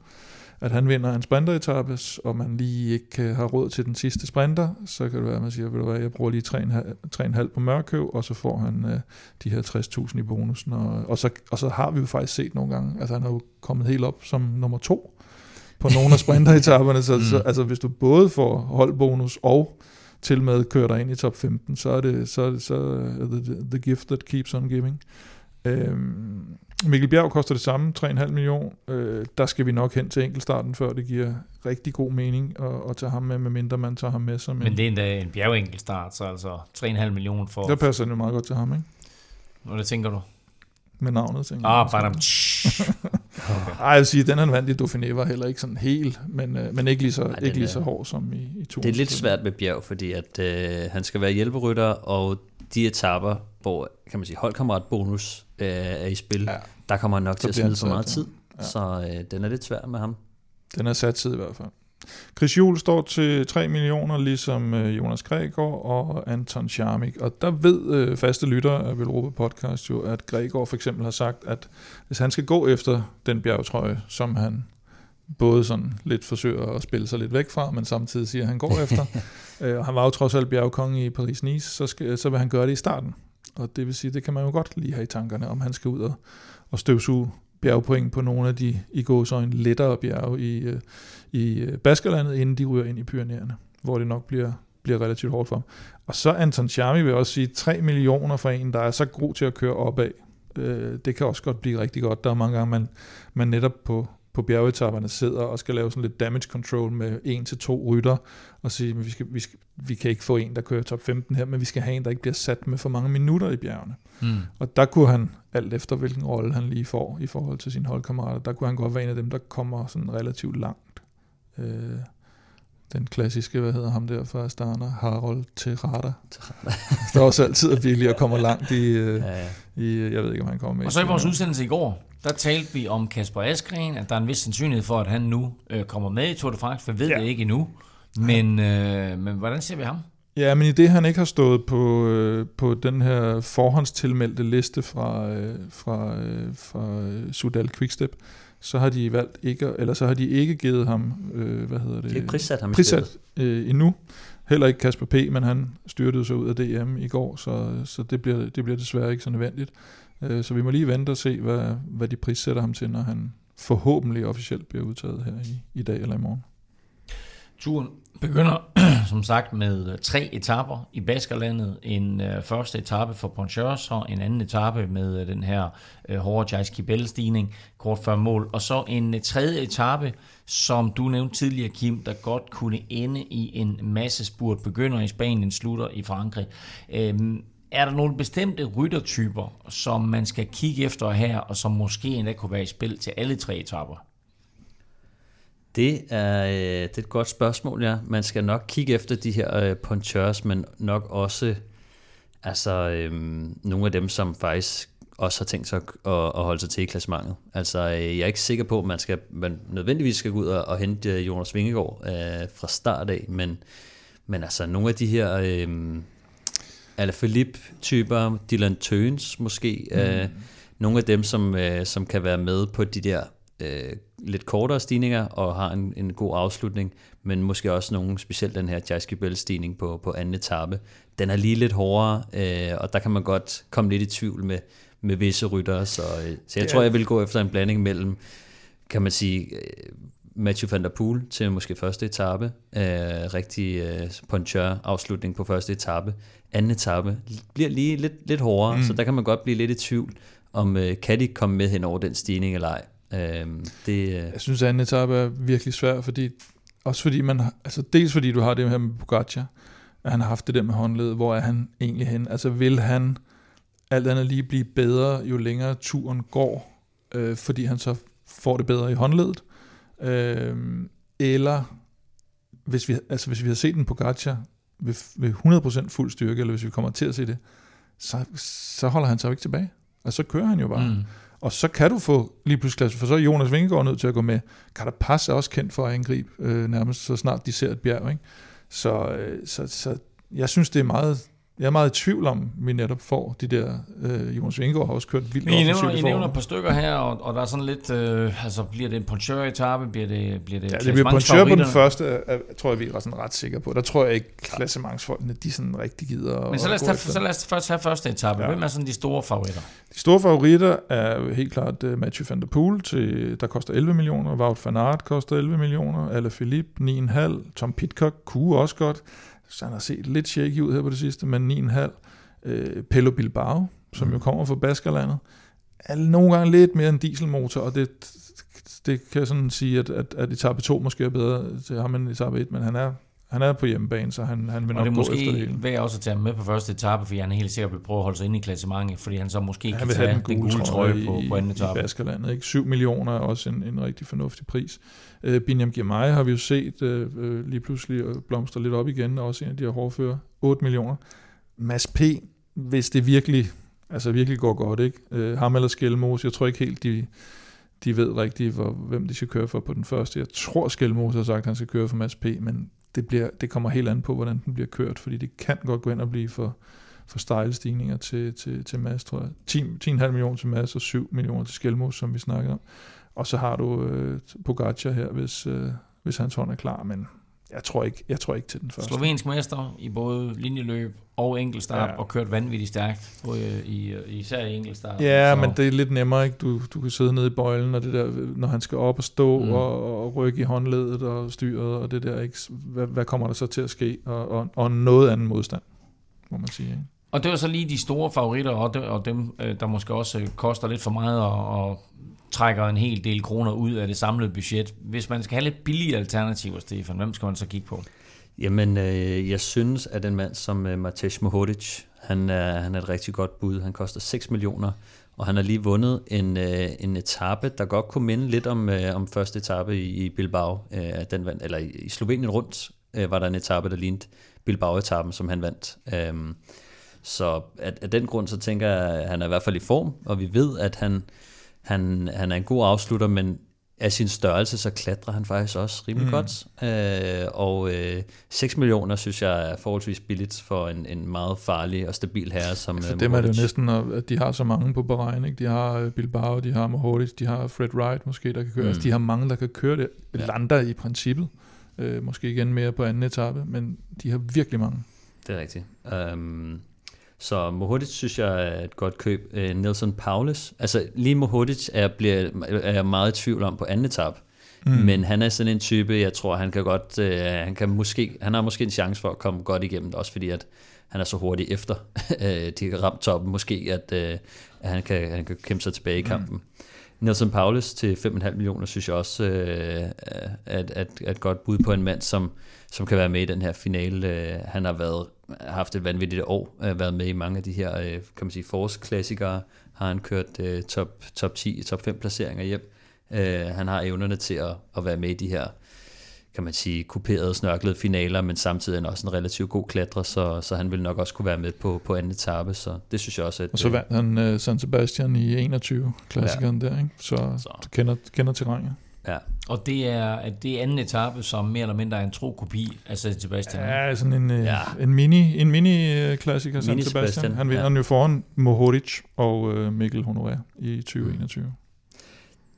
at han vinder en sprinteretappe, og man lige ikke øh, har råd til den sidste sprinter, så kan det være, at man siger, ved du hvad, jeg bruger lige 3,5 3,5 på Mørkøv, og så får han øh, de her 60.000 i bonusen, og, og, så, og så har vi jo faktisk set nogle gange, altså han er jo kommet helt op som nummer to på nogle af [LAUGHS] sprinteretapperne, så, mm. så altså, hvis du både får holdbonus og til med kører dig ind i top 15, så er det så, er det, så er det the gift that keeps on giving. Øhm, Mikkel Bjerg koster det samme, 3,5 millioner. Øh, der skal vi nok hen til enkeltstarten, før det giver rigtig god mening at, at tage ham med, medmindre man tager ham med som en... Men det er endda en bjergenkelstart, så altså 3,5 millioner for... Der passer det jo meget godt til ham, ikke? Hvad det tænker du? Med navnet, tænker Ah, jeg. badam. [LAUGHS] Ej, jeg vil sige, den han vandt i Dauphiné var heller ikke sådan helt, men, øh, men ikke lige så, Ej, den ikke lige er- så hård som i, i turen. Det er lidt svært med Bjerg, fordi at, øh, han skal være hjælperytter, og de etapper, hvor kan man sige, holdkammeratbonus øh, er i spil, Ja, der kommer han nok så til at smide for meget tid. ja. Så øh, den er lidt svær med ham. den er sat tid i hvert fald. Chris Juhl står til 3 millioner, ligesom øh, Jonas Gregor og Anton Charmik. Og der ved øh, faste lyttere af Velropa Podcast jo, at Gregor for eksempel har sagt, at hvis han skal gå efter den bjergetrøje, som han både sådan lidt forsøger at spille sig lidt væk fra, men samtidig siger, at han går [LAUGHS] efter. øh, og han var jo trods alt bjergkonge i Paris-Nice, så, skal, så vil han gøre det i starten. Og det vil sige, det kan man jo godt lige have i tankerne, om han skal ud og, og støvsuge bjergpoint på nogle af de i gåsøjne lettere bjerge i, øh, i øh, Baskerlandet, inden de ryger ind i Pyreneerne, hvor det nok bliver, bliver relativt hårdt for ham. Og så Anton Charmi vil også sige, 3 millioner for en, der er så god til at køre opad. Øh, det kan også godt blive rigtig godt. Der er mange gange, man, man netop på, på bjergetapperne sidder og skal lave sådan lidt damage control med en til to rytter, og sige, at vi, skal, vi, skal, vi kan ikke få en, der kører top 15 her, men vi skal have en, der ikke bliver sat med for mange minutter i bjergene. Mm. Og der kunne han, alt efter hvilken rolle han lige får i forhold til sine holdkammerater, der kunne han godt være en af dem, der kommer sådan relativt langt. Øh, den klassiske, hvad hedder ham der fra Astana, Harold Terrata. der er også altid virkelig og kommer langt i, øh, Ja, ja. i, jeg ved ikke, om han kommer med. Og så i vores udsendelse i går, der talte vi om Kasper Askren, at der er en vis sandsynlighed for, at han nu øh, kommer med i Tour de France. Vi ved Ja. det ikke endnu. Men, øh, men hvordan ser vi ham? Ja, men i det han ikke har stået på, øh, på den her forhåndstilmeldte liste fra, øh, fra, øh, fra øh, Sudal Quickstep, så har de valgt ikke, eller så har de ikke givet ham, øh, hvad hedder det? De ikke prissat ham prissat øh, endnu. Heller ikke Kasper P., men han styrtede sig ud af DM i går, så, så det, bliver, det bliver desværre ikke så nødvendigt. Øh, så vi må lige vente og se, hvad, hvad de prissætter ham til, når han forhåbentlig officielt bliver udtaget her i, i dag eller i morgen. Turen begynder [CLEARS THROAT] som sagt med øh, tre etapper i Baskerlandet. En øh, første etape for Ponchers, og en anden etape med øh, den her øh, hårde Jais stigning kort før mål. Og så en øh, tredje etape, som du nævnte tidligere, Kim, der godt kunne ende i en masse spurt. Begynder i Spanien, slutter i Frankrig. Øhm, er der nogle bestemte ryttertyper, som man skal kigge efter her, og som måske endda kunne være i spil til alle tre etapper? Det er, øh, det er et godt spørgsmål, ja. Man skal nok kigge efter de her øh, punchers, men nok også altså, øh, nogle af dem, som faktisk også har tænkt sig at, at, holde sig til i klassementet. Altså, øh, jeg er ikke sikker på, at man, skal, man nødvendigvis skal gå ud og, og hente øh, Jonas Vingegaard øh, fra start af, men, men altså, nogle af de her øh, Alaphilippe-typer, Dylan Tøns måske, mm. øh, nogle af dem, som, øh, som kan være med på de der øh, lidt kortere stigninger og har en, en god afslutning, men måske også nogle, specielt den her Jaiski stigning på, på anden etape. Den er lige lidt hårdere, øh, og der kan man godt komme lidt i tvivl med, med visse ryttere, så, øh, så jeg Det tror, jeg vil gå efter en blanding mellem, kan man sige, øh, Matthew van der Poel til måske første etape, øh, rigtig øh, puncher afslutning på første etape. Anden etape bliver lige lidt, lidt hårdere, mm. så der kan man godt blive lidt i tvivl, om øh, kan de komme med hen over den stigning eller ej. Øh, det, øh, Jeg synes, at anden etape er virkelig svær, fordi, også fordi man, altså dels fordi du har det her med Pogacar, at han har haft det der med håndled, hvor er han egentlig hen? Altså vil han alt andet lige blive bedre, jo længere turen går, øh, fordi han så får det bedre i håndledet? Øh, eller hvis vi, altså hvis vi har set en Pogacar ved, ved 100% fuld styrke, eller hvis vi kommer til at se det, så, så holder han sig jo ikke tilbage. Og så kører han jo bare. Mm. Og så kan du få lige pludselig klasse, for så er Jonas Vingegaard nødt til at gå med. Carapaz er også kendt for at angribe, øh, nærmest så snart de ser et bjerg. Ikke? Så, øh, så, så jeg synes, det er meget... Jeg er meget i tvivl om, vi netop får de der... Øh, Jonas Vingegaard har også kørt vildt Men I nævner, i nævner et par stykker her, og, og der er sådan lidt, øh, altså bliver det en poncheur-etappe, bliver det, bliver det Ja, det bliver Poncheur på den første, er, er, tror jeg, vi er sådan ret sikre på. Der tror jeg ikke, klassementsfolkene, de sådan rigtig gider Men så lad, os tage, så lad os først have første etape. Ja. Hvem er sådan de store favoritter? De store favoritter er helt klart uh, Mathieu van der Poel, til, der koster 11 millioner. Wout van Aert koster 11 millioner. Alaphilippe 9,5. Tom Pitcock kunne også godt. Så han har set lidt shaky ud her på det sidste, men 9,5. Uh, Pello Bilbao, som Mm. jo kommer fra Baskerlandet, er nogle gange lidt mere en dieselmotor, og det, det kan jeg sådan sige, at, at, at etape 2 måske er bedre til ham end etape 1, men han er, han er på hjemmebane, så han, han vil Og nok det er gå efter det måske værd også at tage ham med på første etape, fordi han er helt sikkert vil prøve at holde sig inde i klassementet, fordi han så måske Han kan tage have den gule, trøje på, i, på anden i etape. Baskerlandet. Ikke? 7 millioner er også en, en rigtig fornuftig pris. Uh, Binyam Girmay har vi jo set uh, uh, lige pludselig øh, blomstre lidt op igen, også en af de her hårdfører. 8 millioner. Mads P., hvis det virkelig, altså virkelig går godt, ikke? Uh, ham eller Skelmos, jeg tror ikke helt, de, de ved rigtigt, hvor, hvem de skal køre for på den første. Jeg tror, Skelmos har sagt, at han skal køre for Mads P., men det, bliver, det kommer helt an på, hvordan den bliver kørt, fordi det kan godt gå ind og blive for, for stejle stigninger til, til, til Mads, tror jeg. 10, 10,5 millioner til Mads og 7 millioner til Skelmos, som vi snakkede om. Og så har du øh, Pogacar her, hvis, øh, hvis hans hånd er klar, men jeg tror ikke, jeg tror ikke til den første. Slovensk mester i både linjeløb og enkeltstart, Ja. og kørt vanvittigt stærkt, både i, i, især i enkeltstart. Ja, så, men det er lidt nemmere, ikke? Du, du kan sidde nede i bøjlen, og det der, når han skal op og stå. Mm. og, og rykke i håndledet og styret, og det der, ikke? Hvad, hvad kommer der så til at ske? Og, og, og noget anden modstand, må man sige. Ikke? Og det var så lige de store favoritter, og dem, og dem øh, der måske også øh, koster lidt for meget og, og trækker en hel del kroner ud af det samlede budget. Hvis man skal have lidt billige alternativer, Stefan, hvem skal man så kigge på? Jamen, øh, jeg synes, at en mand som øh, Matej Mohodic, han er, han er et rigtig godt bud. Han koster 6 millioner, og han har lige vundet en, øh, en etape, der godt kunne minde lidt om, øh, om første etape i, i Bilbao. Øh, den vandt, eller i Slovenien rundt øh, var der en etape, der lignede Bilbao-etappen, som han vandt. Øh, så af, af den grund, så tænker jeg, at han er i hvert fald i form, og vi ved, at han, han, han er en god afslutter, men af sin størrelse, så klatrer han faktisk også rimelig mm. godt. Øh, og øh, 6 millioner, synes jeg, er forholdsvis billigt for en, en meget farlig og stabil herre som ja, For øh, dem er det jo næsten, at de har så mange på Bahrain. Ikke? De har øh, Bilbao, de har Mohodic, de har Fred Wright måske, der kan køre. Mm. Altså, de har mange, der kan køre det. Ja. Lander i princippet. Øh, måske igen mere på anden etape, men de har virkelig mange. Det er rigtigt. Um, så Mohodic synes jeg er et godt køb. Uh, Nelson Paulus, altså lige Mohodic er, bliver, er jeg meget i tvivl om på anden etape. Mm. Men han er sådan en type, jeg tror, han kan godt, uh, han, kan måske, han har måske en chance for at komme godt igennem det, også fordi at han er så hurtig efter [LAUGHS] de har ramt toppen, måske at, uh, at han, kan, han kan kæmpe sig tilbage i mm. kampen. Mm. Nelson Paulus til 5,5 millioner, synes jeg også er, er, er et godt bud på en mand, som, som kan være med i den her finale. Uh, han har været haft et vanvittigt år, uh, været med i mange af de her, uh, kan man sige, forårsklassikere, har han kørt uh, top, top 10, top 5 placeringer hjem. Uh, han har evnerne til at, at være med i de her, kan man sige, kuperede, snørklede finaler, men samtidig er også en relativt god klatrer, så, så han vil nok også kunne være med på, på anden etape, så det synes jeg også. At, og så vandt han uh, San Sebastian i 21 klassikeren ja. der, ikke? så, så. du kender, kender terrænet. Ja. Og det er, det er anden etape, som mere eller mindre er en tro kopi af San Sebastian. Ja, sådan en, øh, ja. en mini, en mini øh, klassiker San mini Sebastian. Sebastian. Han vinder ja. jo foran Mohoric og uh, Mikkel Honoré i 2021.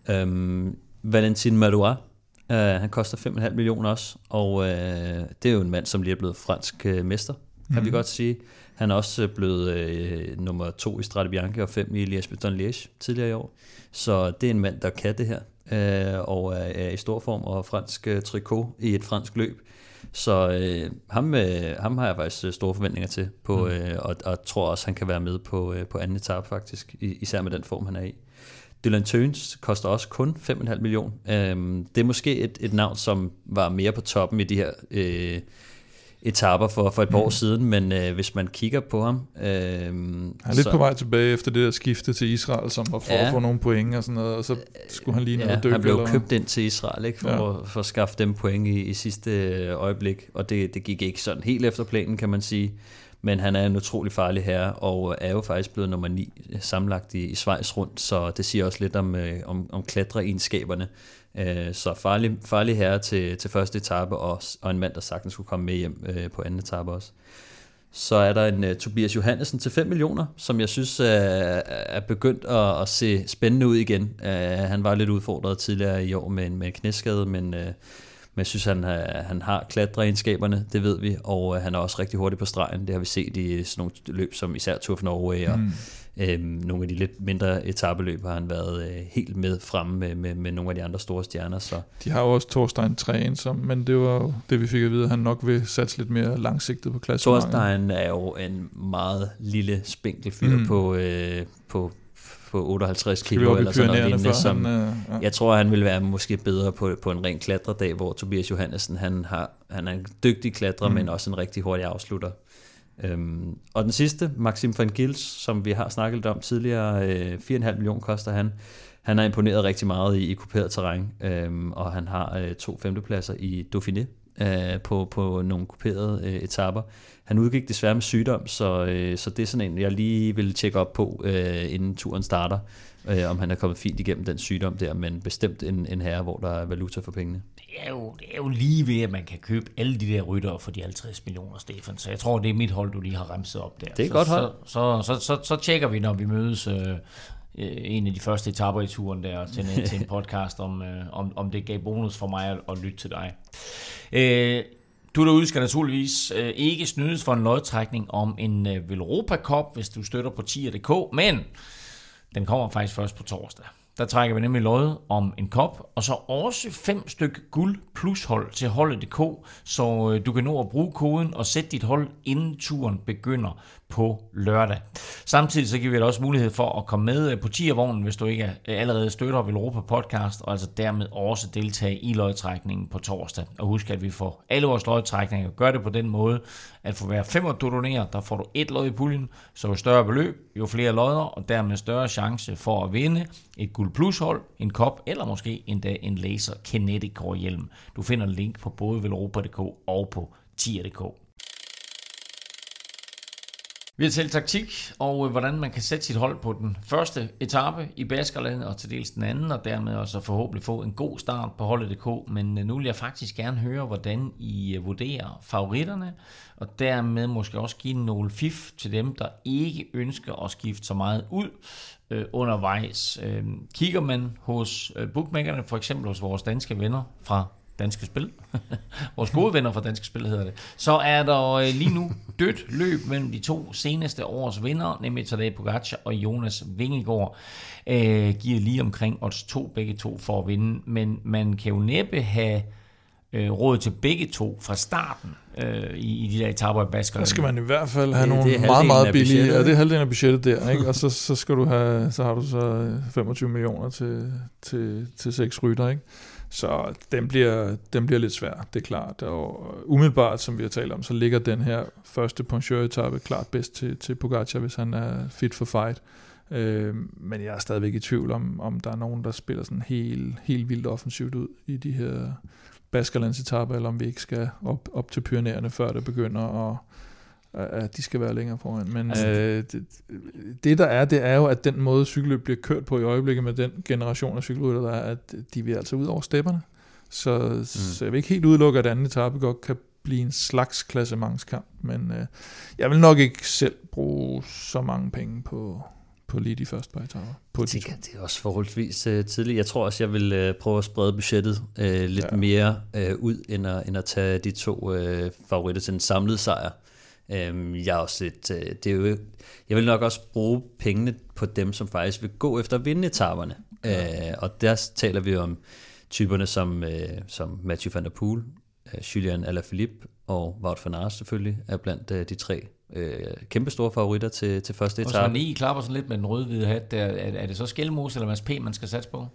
Mm. Um, Valentin Marois, uh, han koster 5,5 millioner også, og uh, det er jo en mand, som lige er blevet fransk uh, mester, kan mm. vi godt sige. Han er også blevet uh, nummer to i Strade Bianche og fem i Liège Bastogne Liège tidligere i år. Så det er en mand, der kan det her øh, og er, er i stor form og fransk øh, trikot i et fransk løb. Så øh, ham, øh, ham har jeg faktisk øh, store forventninger til, på, mm. øh, og, og tror også, han kan være med på, øh, på anden etape faktisk, især med den form, han er i. Dylan Tøns koster også kun 5,5 millioner. Øh, det er måske et, et navn, som var mere på toppen i de her øh, etaper for, for et par mm. år siden, men øh, hvis man kigger på ham... Øh, han er lidt så, på vej tilbage efter det der skifte til Israel, som var for ja, at få nogle point og sådan noget, og så skulle han lige ned ja, og dykke. han blev eller... købt ind til Israel ikke, for, ja. at, for at skaffe dem point i, i sidste øh, øjeblik, og det, det gik ikke sådan helt efter planen, kan man sige. Men han er en utrolig farlig herre, og er jo faktisk blevet nummer 9 øh, sammenlagt i, i Schweiz rundt, så det siger også lidt om, øh, om, om klatreegenskaberne. Øh, så farlig, farlig herre til, til første etape, og, og en mand, der sagtens skulle komme med hjem øh, på anden etape også. Så er der en uh, Tobias Johannesen til 5 millioner, som jeg synes uh, er begyndt at, at se spændende ud igen. Uh, han var lidt udfordret tidligere i år med en, med en knæskade, men, uh, men jeg synes, han, uh, han har klatreegenskaberne, det ved vi, og uh, han er også rigtig hurtig på stregen. Det har vi set i sådan nogle løb som især Tour of Norway og mm. Øhm, nogle af de lidt mindre etabeløb har han været øh, helt med fremme med, med, med nogle af de andre store stjerner. Så. De har jo også Thorstein Træen, som, men det var det, vi fik at vide, at han nok vil satse lidt mere langsigtet på klassen. Thorstein er jo en meget lille spinkel fyr mm. på, øh, på på 58 kilo eller sådan noget lignende, som han, øh, ja. jeg tror, han vil være måske bedre på, på en ren klatredag, hvor Tobias Johannesen, han, har, han er en dygtig klatrer, mm. men også en rigtig hurtig afslutter. Øhm, og den sidste, Maxim van Gils, som vi har snakket lidt om tidligere, øh, 4,5 millioner koster han. Han har imponeret rigtig meget i, i kuperet terræn, øhm, og han har øh, to femtepladser i Dauphiné øh, på, på nogle kuperede øh, etaper. Han udgik desværre med sygdom, så, øh, så det er sådan en, jeg lige vil tjekke op på, øh, inden turen starter, øh, om han er kommet fint igennem den sygdom der, men bestemt en, en herre, hvor der er valuta for pengene det er, jo, det er jo lige ved, at man kan købe alle de der ryttere for de 50 millioner, Stefan. Så jeg tror, det er mit hold, du lige har remset op der. Det er så, godt hold. Så, så, så, så, så tjekker vi, når vi mødes øh, øh en af de første etaper i turen der til en, til [LAUGHS] en podcast, om, øh, om, om det gav bonus for mig at, at lytte til dig. Øh, du derude skal naturligvis øh, ikke snydes for en lodtrækning om en øh, Velropa Cup, hvis du støtter på tier.dk, men den kommer faktisk først på torsdag. der trækker vi nemlig lod om en kop, og så også fem stykke guld plus hold til holdet.dk, så øh, du kan nå at bruge koden og sætte dit hold, inden turen begynder på lørdag. Samtidig så giver vi dig også mulighed for at komme med øh, på tiervognen, hvis du ikke øh, allerede støtter Europa Podcast, og altså dermed også deltage i lodtrækningen på torsdag. Og husk, at vi får alle vores lodtrækninger gør det på den måde, at for hver fem du donerer, der får du et lod i puljen, så jo større beløb, jo flere lodder, og dermed større chance for at vinde et guld plus hold, en kop eller måske endda en laser Kinetic hjelm. Du finder link på både velropa.dk og på tier.dk. Vi har talt taktik og øh, hvordan man kan sætte sit hold på den første etape i Baskerland og til dels den anden, og dermed også forhåbentlig få en god start på holdet.dk. Men øh, nu vil jeg faktisk gerne høre, hvordan I øh, vurderer favoritterne, og dermed måske også give nogle fif til dem, der ikke ønsker at skifte så meget ud øh, undervejs. Øh, kigger man hos bookmakerne, for eksempel hos vores danske venner fra Danske Spil, [LAUGHS] vores gode venner fra Danske Spil hedder det, så er der øh, lige nu dødt løb mellem de to seneste års vinder, nemlig Tadej Pogacar og Jonas Vingegaard, øh, giver lige omkring odds to begge to for at vinde, men man kan jo næppe have øh, råd til begge to fra starten øh, i, i de der etaper af Basker. Der skal man i hvert fald have det, nogle det meget, meget billige, ja, det er halvdelen af budgettet der, ikke? og så, så, skal du have, så har du så 25 millioner til, til, til seks rytter, ikke? Så den bliver, den bliver lidt svær, det er klart. Og umiddelbart, som vi har talt om, så ligger den her første Poncheur-etappe klart bedst til, til Pogacar, hvis han er fit for fight. Øh, men jeg er stadigvæk i tvivl om, om der er nogen, der spiller sådan helt, helt vildt offensivt ud i de her Baskerlands-etapper, eller om vi ikke skal op, op til Pyrenæerne, før det begynder at at de skal være længere foran. Men altså, øh, det, det der er, det er jo, at den måde cykelløb bliver kørt på i øjeblikket med den generation af cykelrytter, der er, at de vil altså ud over stepperne. Så, mm. så jeg vil ikke helt udelukke, at anden etape godt kan blive en slags klassementskamp, men øh, jeg vil nok ikke selv bruge så mange penge på, på lige de første par etaper. På det, det er også forholdsvis uh, tidligt. Jeg tror også, jeg vil uh, prøve at sprede budgettet uh, lidt ja. mere uh, ud, end at, end at tage de to uh, favoritter til en samlet sejr. Øhm, jeg er også lidt, øh, det er jo, jeg vil nok også bruge pengene på dem, som faktisk vil gå efter vindetaperne. Ja. Øh, og der taler vi om typerne som, øh, som Matthew van der Poel, øh, Julian Alaphilippe og Wout van Aert selvfølgelig, er blandt øh, de tre øh, kæmpe store favoritter til, til første etape. Og så I klapper sådan lidt med den røde-hvide hat, der, er, er det så Skelmos eller Mads P., man skal satse på?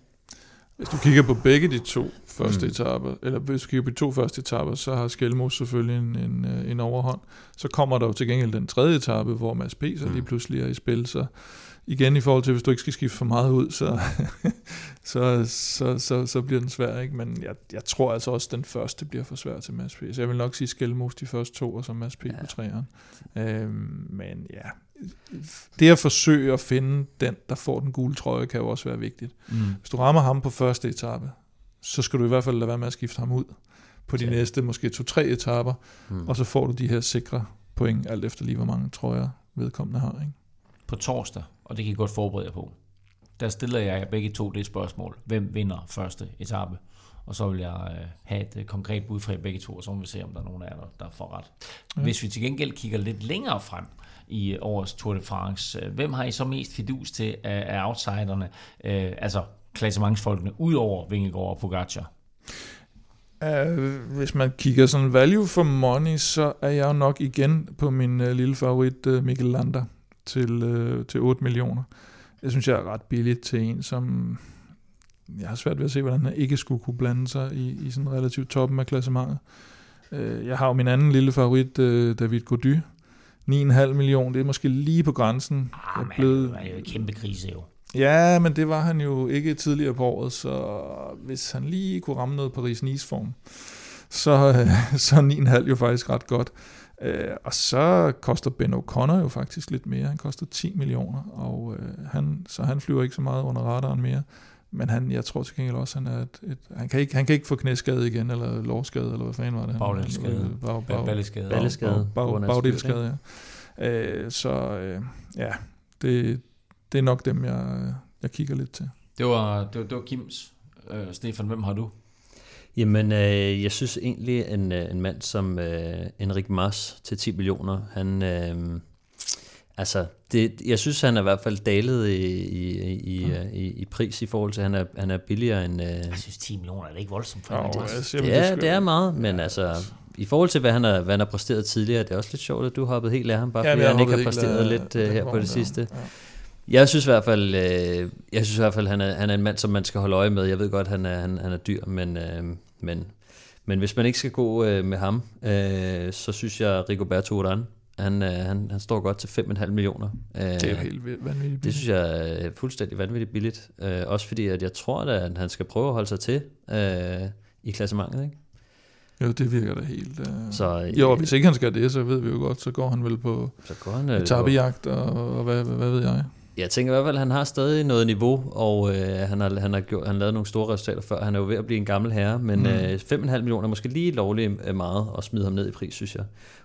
Hvis du kigger på begge de to første mm. etaper, eller hvis du kigger på de to første etaper, så har Skelmos selvfølgelig en, en, øh, en overhånd. Så kommer der jo til gengæld den tredje etape, hvor Mads P. så lige mm. pludselig er i spil. Så igen i forhold til, hvis du ikke skal skifte for meget ud, så, [LAUGHS] så, så, så, så bliver den svær. Ikke? Men jeg, jeg tror altså også, at den første bliver for svær til Mads P. Så jeg vil nok sige Skelmos de første to, og så Mads P. Ja. på træerne. Øhm, men ja, det at forsøge at finde den, der får den gule trøje, kan jo også være vigtigt. Mm. Hvis du rammer ham på første etape, så skal du i hvert fald lade være med at skifte ham ud på de ja. næste måske to-tre etaper, mm. og så får du de her sikre point, alt efter lige hvor mange trøjer vedkommende har. Ikke? På torsdag, og det kan I godt forberede jer på, der stiller jeg begge to det spørgsmål. Hvem vinder første etape? Og så vil jeg øh, have et øh, konkret bud fra begge to, og så må vi se, om der er nogen af jer, der får ret. Ja. Hvis vi til gengæld kigger lidt længere frem, i årets Tour de France. Hvem har I så mest fidus til af, af outsiderne, øh, altså klassementsfolkene, ud over Vingegaard og Pogacar? Uh, hvis man kigger sådan value for money, så er jeg nok igen på min uh, lille favorit uh, Mikkel Lander til, uh, til 8 millioner. Jeg synes, jeg er ret billigt til en, som jeg har svært ved at se, hvordan han ikke skulle kunne blande sig i, i sådan relativt toppen af klassementet. Uh, jeg har jo min anden lille favorit, uh, David Gody, 9,5 millioner, det er måske lige på grænsen. Ah, men blevet... det er jo en kæmpe krise jo. Ja, men det var han jo ikke tidligere på året, så hvis han lige kunne ramme noget Paris-Nice-form, så, [LAUGHS] så er 9,5 jo faktisk ret godt. Øh, og så koster Ben O'Connor jo faktisk lidt mere. Han koster 10 millioner, og øh, han, så han flyver ikke så meget under radaren mere. Men han, jeg tror til gengæld også, han er et, et han, kan ikke, han kan ikke få knæskade igen, eller lårskade, eller hvad fanden var det? Bagdelskade. Bag, bag, balleskade. Balleskade. Bag, bagdelskade, ja. Øh, så øh, ja, det, det er nok dem, jeg, jeg kigger lidt til. Det var, det var, det var Kims. Øh, Stefan, hvem har du? Jamen, øh, jeg synes egentlig, en, øh, en mand som øh, Enrik Mars til 10 millioner, han, øh, Altså, det, jeg synes, han er i hvert fald dalet i, i, i, mm. i, i pris i forhold til, at han er, han er billigere end... Uh... Jeg synes, 10 millioner er det ikke voldsomt for oh, jeg siger, Det er, det er meget, men altså, i forhold til, hvad han, har, hvad han har præsteret tidligere, det er også lidt sjovt, at du har hoppet helt af ham, bare Ja, fordi han ikke har hoppede præsteret af- lidt uh, her på det sidste. Ja. Jeg synes i hvert fald, øh, jeg synes i hvert fald, han er, han er en mand, som man skal holde øje med. Jeg ved godt, han er, han, han er dyr, men, øh, men, men hvis man ikke skal gå øh, med ham, øh, så synes jeg, Rigoberto Urán, han, øh, han, han står godt til 5,5 millioner. Øh, Det er jo helt vanvittigt. det synes jeg er fuldstændig vanvittigt billigt. Øh, også fordi, at jeg tror, at han skal prøve at holde sig til øh, i klassementet. Ikke? Jo, det virker da helt... Uh... Så, øh, Jo, og hvis ikke han skal det, så ved vi jo godt, så går han vel på så går han, øh, etappejagt, og, og hvad, hvad, hvad ved jeg. Jeg tænker i hvert fald, at han har stadig noget niveau, og øh, han, har, han, har gjort, han har lavet nogle store resultater før. Han er jo ved at blive en gammel herre, men Mm. mm. øh, 5,5 millioner er måske lige lovligt øh, meget at smide ham ned i pris, synes jeg.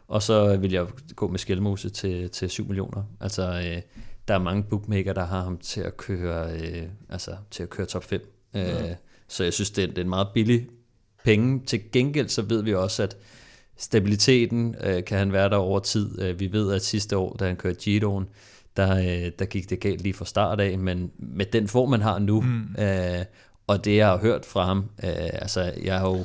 Og så vil jeg gå med Skelmose til, til 7 millioner. Altså, øh, der er mange bookmaker, der har ham til at køre, øh, altså, til at køre top 5. Øh, Ja. Så jeg synes, det er, det er en meget billig penge. Til gengæld så ved vi også, at stabiliteten øh, kan han være der over tid. Øh, vi ved, at sidste år, da han kørte Giroen, der, øh, der gik det galt lige fra start af, men med den form, man har nu, Mm. øh, og det, jeg har hørt fra ham, øh, altså, jeg har jo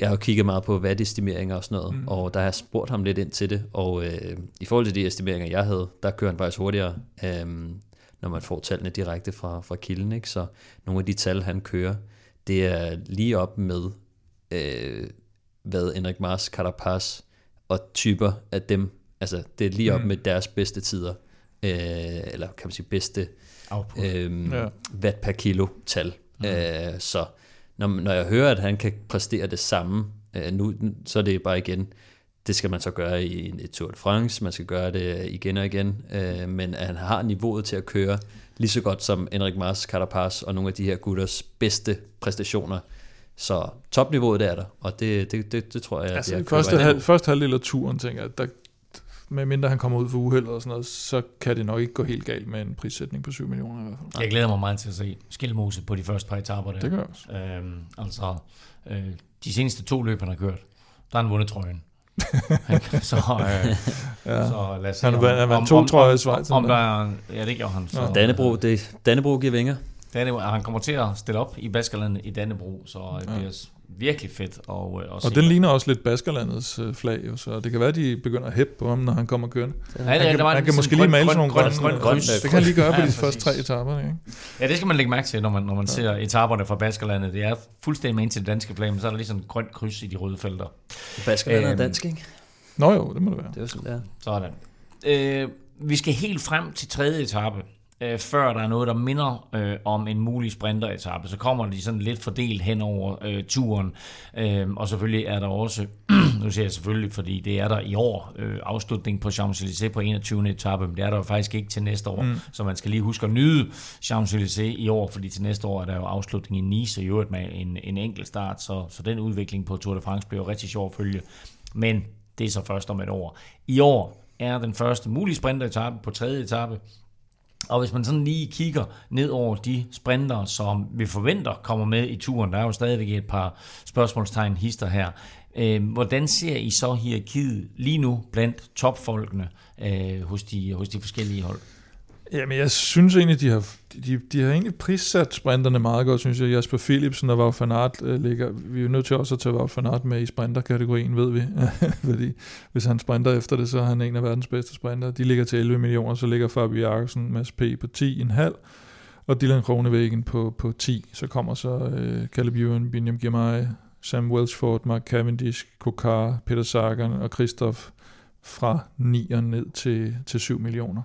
jeg har jo kigget meget på værdestimeringer og sådan noget, Mm. og der har jeg spurgt ham lidt ind til det, og øh, i forhold til de estimeringer, jeg havde, der kører han faktisk hurtigere, øh, når man får tallene direkte fra, fra kilden, ikke? så nogle af de tal, han kører, det er lige op med, øh, hvad Enrik Mars, Carapaz og typer af dem, altså det er lige op mm. med deres bedste tider, øh, eller kan man sige bedste output. øh, Ja. watt per kilo tal. Mm. Øh, så når, når jeg hører, at han kan præstere det samme, øh, nu, så er det bare igen, det skal man så gøre i en et Tour de France, man skal gøre det igen og igen, øh, men at han har niveauet til at køre lige så godt som Enrik Mars, Carapaz og nogle af de her gutters bedste præstationer. Så topniveauet det er der, og det, det, det, det tror jeg, Altså, det første, halv, første halvdel af turen, tænker jeg, der, med mindre han kommer ud for uheld og sådan noget, så kan det nok ikke gå helt galt med en prissætning på 7 millioner i hvert fald. Jeg glæder mig meget til at se Skilmose på de første par etaper der. Det gør jeg også. Øhm, altså, øh, de seneste to løb, han har kørt, der har han vundet trøjen. [LAUGHS] så, øh, Ja. så lad os se, Han om- vandt- han om- to om- trøjer i om- Schweiz, Om eller der er, ja, det gjorde han. Så, Nå. Dannebro, det, Dannebro giver vinger. Danne, han kommer til at stille op i Baskerlandet i Dannebro, så det Ja. bliver virkelig fedt. Og, øh, at Og se. den ligner også lidt Baskerlandets øh, flag, jo, så det kan være, at de begynder at hæppe på ham, når han kommer kørende. Ja, Han kan, der var han kan måske grøn- lige male grøn- sådan nogle grøn- grønne grøn kryds. Det kan han lige gøre på Ja, de første tre etaper, ikke? Ja, det skal man lægge mærke til, når man, når man ser etaperne fra Baskerlandet. Det er fuldstændig med ind til det danske flag, men så er der lige sådan et grønt kryds i de røde felter. Baskerland er Øhm, dansk, ikke? Nå jo, det må det være. Det er sådan, der. Sådan. Øh, vi skal helt frem til tredje etape, øh, før der er noget, der minder øh, om en mulig sprinteretappe. Så kommer de sådan lidt fordelt hen over øh, turen. Øh, og selvfølgelig er der også, [CLEARS THROAT] nu siger jeg selvfølgelig, fordi det er der i år, øh, afslutning på Champs-Élysées på 21. etape, men det er der jo faktisk ikke til næste år. Mm. Så man skal lige huske at nyde Champs-Élysées i år, fordi til næste år er der jo afslutning i Nice, og i øvrigt med en, en enkelt start, så, så den udvikling på Tour de France bliver rigtig sjov at følge. Men det er så først om et år. I år er den første mulige sprinteretappe på tredje etape. Og hvis man sådan lige kigger ned over de sprinter, som vi forventer kommer med i turen, der er jo stadigvæk et par spørgsmålstegn hister her. Øh, hvordan ser I så hierarkiet lige nu blandt topfolkene øh, hos, de, hos de forskellige hold? Jamen, jeg synes egentlig, de har, de, de har egentlig prissat sprinterne meget godt, synes jeg. Jasper Philipsen og Wout van Aert øh, ligger... Vi er jo nødt til også at tage Wout van Aert med i sprinterkategorien, ved vi. [LAUGHS] Fordi hvis han sprinter efter det, så er han en af verdens bedste sprinter. De ligger til 11 millioner, så ligger Fabio Jakobsen, Mads P. på 10,5 og Dylan Kronevæggen på, på 10. Så kommer så øh, Caleb Ewan, Benjamin Girmay, Sam Welsford, Mark Cavendish, Kokar, Peter Sagan og Christoph fra 9 og ned til, til 7 millioner.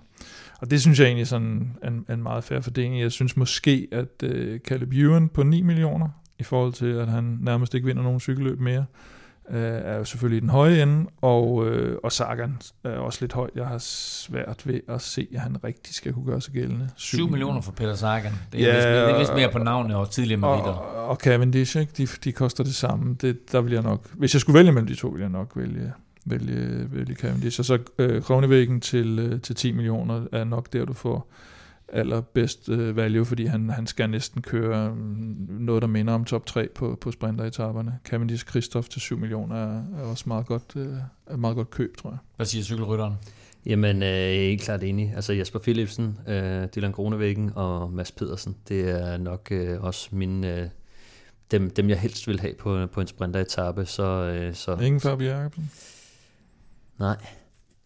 Og det synes jeg egentlig er sådan en, en meget fair fordeling. Jeg synes måske, at øh, Caleb Ewan på 9 millioner, i forhold til, at han nærmest ikke vinder nogen cykelløb mere, øh, er jo selvfølgelig i den høje ende, og, øh, og Sagan er også lidt højt. Jeg har svært ved at se, at han rigtig skal kunne gøre sig gældende. 7 millioner for Peter Sagan. Det er, Ja, vist, det er vist mere på navnet og tidligere meritter. og, og Cavendish, ikke? De, de koster det samme. Det, der vil jeg nok, hvis jeg skulle vælge mellem de to, ville jeg nok vælge, vælge, vælge Cavendish. Og så øh, Kronevæggen til, øh, til 10 millioner er nok der, du får allerbedst øh, value, fordi han, han skal næsten køre mm, noget, der minder om top 3 på, på sprinteretaperne. Cavendish Christoph til 7 millioner er, er også meget godt, øh, er meget godt køb, tror jeg. Hvad siger cykelrytteren? Jamen, øh, jeg er helt klart enig. Altså Jesper Philipsen, øh, Dylan Gronevæggen og Mads Pedersen, det er nok øh, også mine, øh, dem, dem, jeg helst vil have på, på en sprinteretappe. Så, øh, så, Ingen Fabio Jacobsen? Nej.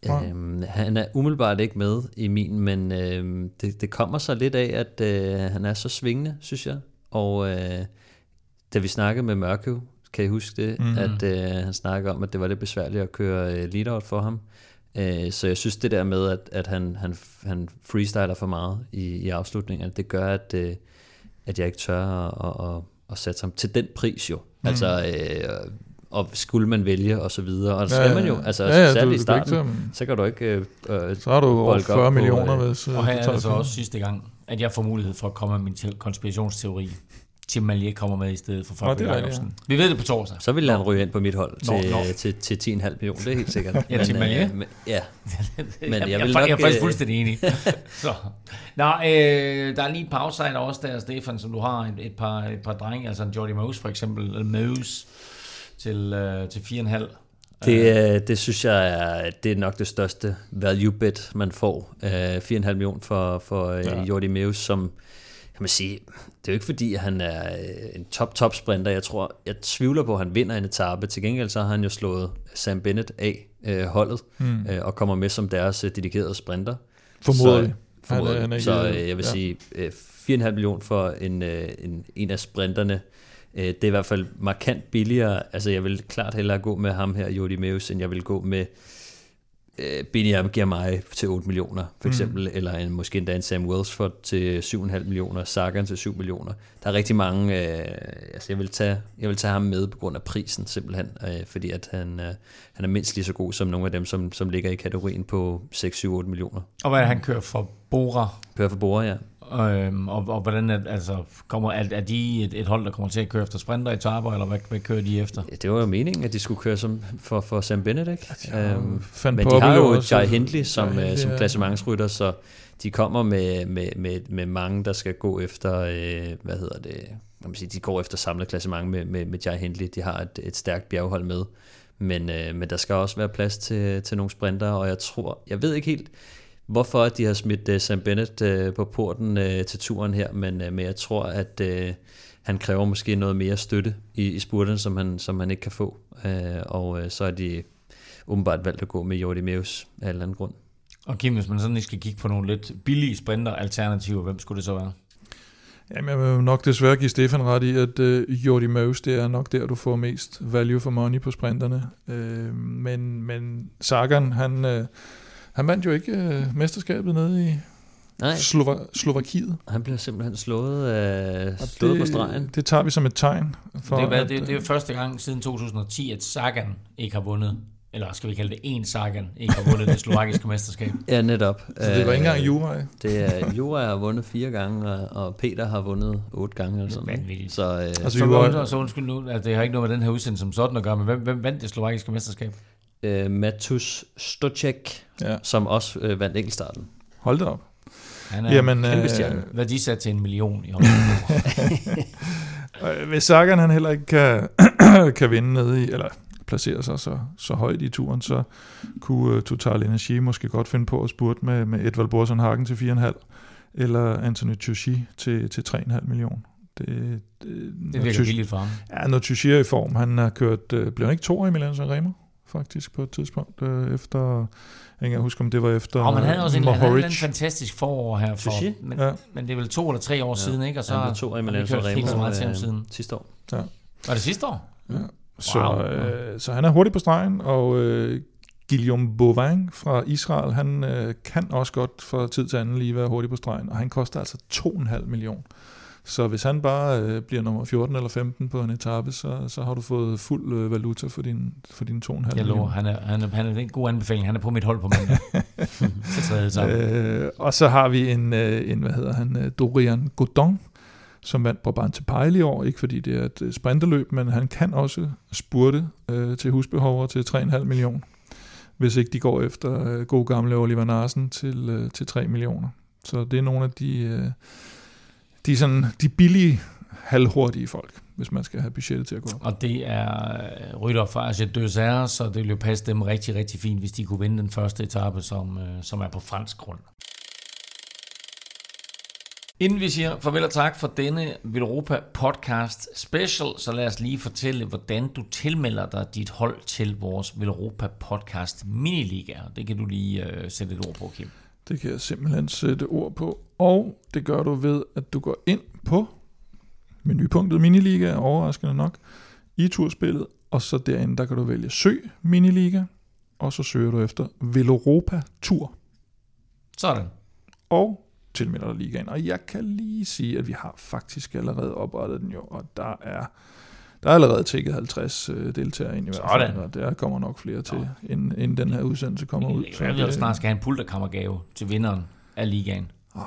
Nej. Øhm, han er umiddelbart ikke med i min, men øhm, det, det kommer så lidt af, at øh, han er så svingende, synes jeg. Og øh, da vi snakkede med Mørkøv, kan I huske det, Mhm. mm. at øh, han snakkede om, at det var lidt besværligt at køre øh, lead-out for ham. Øh, så jeg synes det der med, at, at han, han, han freestyler for meget i, i afslutningen, det gør, at, øh, at jeg ikke tør at, at, at, at sætte ham til den pris jo. Mm. Altså, øh, og skulle man vælge og så videre, og det skal man jo, altså ja, ja, særligt i starten, ikke så kan du ikke øh, øh, så har du over bolde op 40 på, millioner, øh, hvis... Og her er det så også sidste gang, at jeg får mulighed for at komme med min te- konspirationsteori. Tim Malier kommer med i stedet for Fabio Jacobsen. Vi ved det på torsdag. så vil han ryge ind på mit hold til, nå. til, til, til 10,5 millioner, det er helt sikkert. [LAUGHS] Ja, til Malier? øh, men, ja, [LAUGHS] Men jeg jeg, vil jeg, nok, jeg er faktisk øh, fuldstændig enig. [LAUGHS] så. Nå, øh, der er lige et par outsider også der, Stefan, som du har et, et, par, et par drenge, altså en Jordi Mose for eksempel, eller Mose til, øh, til 4,5. det, øh, det synes jeg er, det er nok det største value bet, man får. Øh, 4,5 millioner for, for øh, Ja. Jordi Meus, som kan man sige, det er jo ikke fordi, han er øh, en top-top sprinter. Jeg tror, jeg tvivler på, at han vinder en etape. Til gengæld så har han jo slået Sam Bennett af øh, holdet, Mm. øh, og kommer med som deres øh, dedikerede sprinter. Formoder vi. Så, Han er- han er så øh, jeg vil ja. sige, øh, 4,5 millioner for en, øh, en, en af sprinterne, øh, det er i hvert fald markant billigere. Altså jeg vil klart hellere gå med ham her, Jordi Meus, end jeg vil gå med øh, Biniam Girmay til 8 millioner, for Mm. eksempel, mm. eller en, måske endda en Sam Wellsford til 7,5 millioner, Sagan til 7 millioner. Der er rigtig mange, øh, altså jeg vil, tage, jeg vil tage ham med på grund af prisen simpelthen, øh, fordi at han, øh, han er mindst lige så god som nogle af dem, som, som ligger i kategorien på 6, 7, 8 millioner. Og hvad er det, han kører for Bora? Kører for Bora, ja. Øhm, og, og hvordan er, altså, kommer, er, er de et, et hold, der kommer til at køre efter sprinter i Tarber, eller hvad, hvad kører de efter? Ja, Det var jo meningen, at de skulle køre som for, for Sam Bennett, ikke? Øhm, men de har jo også- Jai Hindley som, Jai Hindley, som ja. klassementsrytter, så de kommer med, med, med, med mange, der skal gå efter, øh, hvad hedder det, man sige, de går efter samlet klassement med, med, med Jai Hindley. De har et, et stærkt bjerghold med, men, øh, men der skal også være plads til, til nogle sprinter, og jeg tror, jeg ved ikke helt, hvorfor de har smidt uh, Sam Bennett uh, på porten uh, til turen her, men, uh, men jeg tror, at uh, han kræver måske noget mere støtte i, i spurten, som han, som han ikke kan få. Uh, og uh, så er de åbenbart valgt at gå med Jordi Meus af en eller anden grund. Og Kim, hvis man sådan lige skal kigge på nogle lidt billige sprinter-alternativer, hvem skulle det så være? Jamen, jeg vil nok desværre give Stefan ret i, at uh, Jordi Meus, det er nok der, du får mest value for money på sprinterne. Uh, men, men Sagan, han, uh, han vandt jo ikke uh, mesterskabet nede i Nej, Slova- Slovakiet. han bliver simpelthen slået, Og slået på stregen. Det tager vi som et tegn. For, Det er, hvad, at, det, det er øh, første gang siden 2010, at Sagan ikke har vundet, eller skal vi kalde det en Sagan, ikke har vundet det slovakiske [LAUGHS] mesterskab. Ja, netop. så det var ikke engang Øh, Juraj. Det er, Jura har vundet fire gange, og, Peter har vundet otte gange. Eller sådan. Vanvittigt. så øh, Altså, Så, Juraj- så, så undskyld nu, at det har ikke noget med den her udsendelse som sådan at gøre, men hvem, hvem vandt det slovakiske mesterskab? Øh, Matus Stocek, Ja, som også øh, vandt enkeltstarten. hold da op. Han er Jamen, kæmpe øh, stjerne. værdisat til en million i. [LAUGHS] Øh, Hvis Sagan han heller ikke kan, [CLEARS THROAT] kan vinde nede i, eller placere sig så, så højt i turen, så kunne uh, Total Energi måske godt finde på at spurte med, med Edvald Borsson Hagen til 4,5, eller Anthony Tucci til, til 3,5 millioner. Det, det, Det virker billigt for ham. Ja, når Tucci er i form, han har kørt, øh, blev han ikke to i Milan Sanremo, faktisk på et tidspunkt, øh, efter, jeg kan ikke huske, om det var efter Og man havde også en, han havde en fantastisk forår her for, Sushi? men, Ja. men det er vel to eller tre år Ja. siden, ikke? Og så blev to i har vi kørt helt så meget til ham øh, siden. sidste år. Var det sidste år? Så, Wow. øh, så han er hurtig på stregen, og øh, Guillaume Bovin fra Israel, han øh, kan også godt fra tid til anden lige være hurtig på stregen, og han koster altså 2,5 millioner. Så hvis han bare øh, bliver nummer 14 eller 15 på en etape, så, så har du fået fuld øh, valuta for din, for dine 2,5 Jeg lover, han er, han, er, han er en god anbefaling. Han er på mit hold på mandag. [LAUGHS] til tredje. Øh, og så har vi en, øh, en hvad hedder han, øh, Dorian Godon, som vandt Brabant Pejl i år, ikke fordi det er et øh, sprinterløb, men han kan også spurte øh, til husbehov til 3,5 millioner, hvis ikke de går efter øh, god gamle Oliver Narsen til, øh, til 3 millioner. Så det er nogle af de, øh, de, sådan, de billige, halvhurtige folk, hvis man skal have budgettet til at gå op. Og det er rytter fra Asia Døsær, så det ville jo passe dem rigtig, rigtig fint, hvis de kunne vinde den første etape, som, øh, som er på fransk grund. Inden vi siger farvel og tak for denne Villeuropa podcast special, så lad os lige fortælle, hvordan du tilmelder dig dit hold til vores Villeuropa podcast miniliga. Det kan du lige øh, sætte et ord på, Kim. Det kan jeg simpelthen sætte ord på. Og det gør du ved, at du går ind på menupunktet miniliga, overraskende nok, i turspillet, og så derinde, der kan du vælge søg miniliga, og så søger du efter Veloropa Tur. Sådan. Og tilmelder dig ligaen. Og jeg kan lige sige, at vi har faktisk allerede oprettet den jo, og der er, der er allerede tækket 50 øh, deltagere ind i hvert fald, og der kommer nok flere til, inden, inden den her udsendelse kommer ud. Så jeg snart skal have en pulterkammergave til vinderen af ligaen. Oh,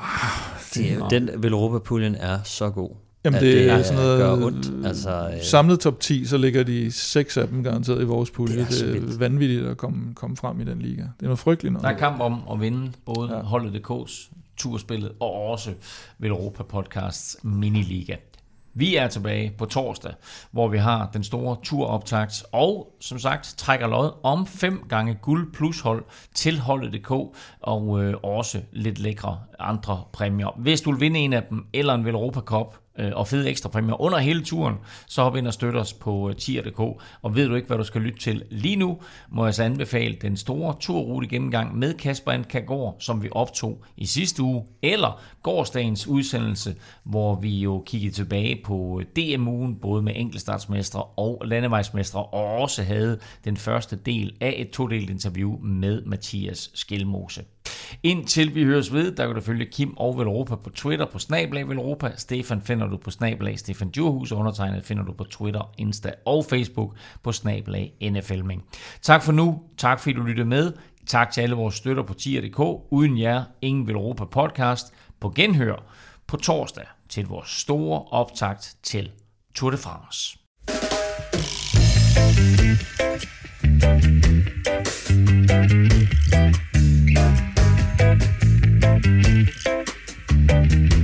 det, den Velropa-puljen er så god. Jamen det, det er sådan noget gør ondt. Altså, øh, samlet top 10, så ligger de seks af dem garanteret i vores pulje. Det er, det er vanvittigt at komme, komme frem i den liga. Det er noget frygteligt noget. Der er kamp om at vinde både ja. holdet DK's turspillet og også ved Europa Podcasts Miniliga. Vi er tilbage på torsdag, hvor vi har den store turoptakt, og som sagt trækker lod om fem gange guld plus hold til holdet.dk, og øh, også lidt lækre andre præmier. Hvis du vil vinde en af dem, eller en Europa Cup, Øh, og fede ekstra præmier under hele turen, så hop ind og støt os på øh, tier.dk. Og ved du ikke, hvad du skal lytte til lige nu, må jeg så anbefale den store turrute gennemgang med Kasper Antkagård, som vi optog i sidste uge, eller gårdsdagens udsendelse, hvor vi jo kiggede tilbage på øh, DM-ugen, både med enkeltstartsmestre og landevejsmestre, og også havde den første del af et todelt interview med Mathias Skelmose. Indtil vi høres ved, der kan du følge Kim og Velropa på Twitter på Snablag Velropa. Stefan finder du på Snablag Stefan Djurhus, og undertegnet finder du på Twitter, Insta og Facebook på Snablag NFLming. Tak for nu. Tak fordi du lyttede med. Tak til alle vores støtter på tier.dk. Uden jer, ingen Velropa podcast. På genhør på torsdag til vores store optakt til Tour de France. thank you Thank you.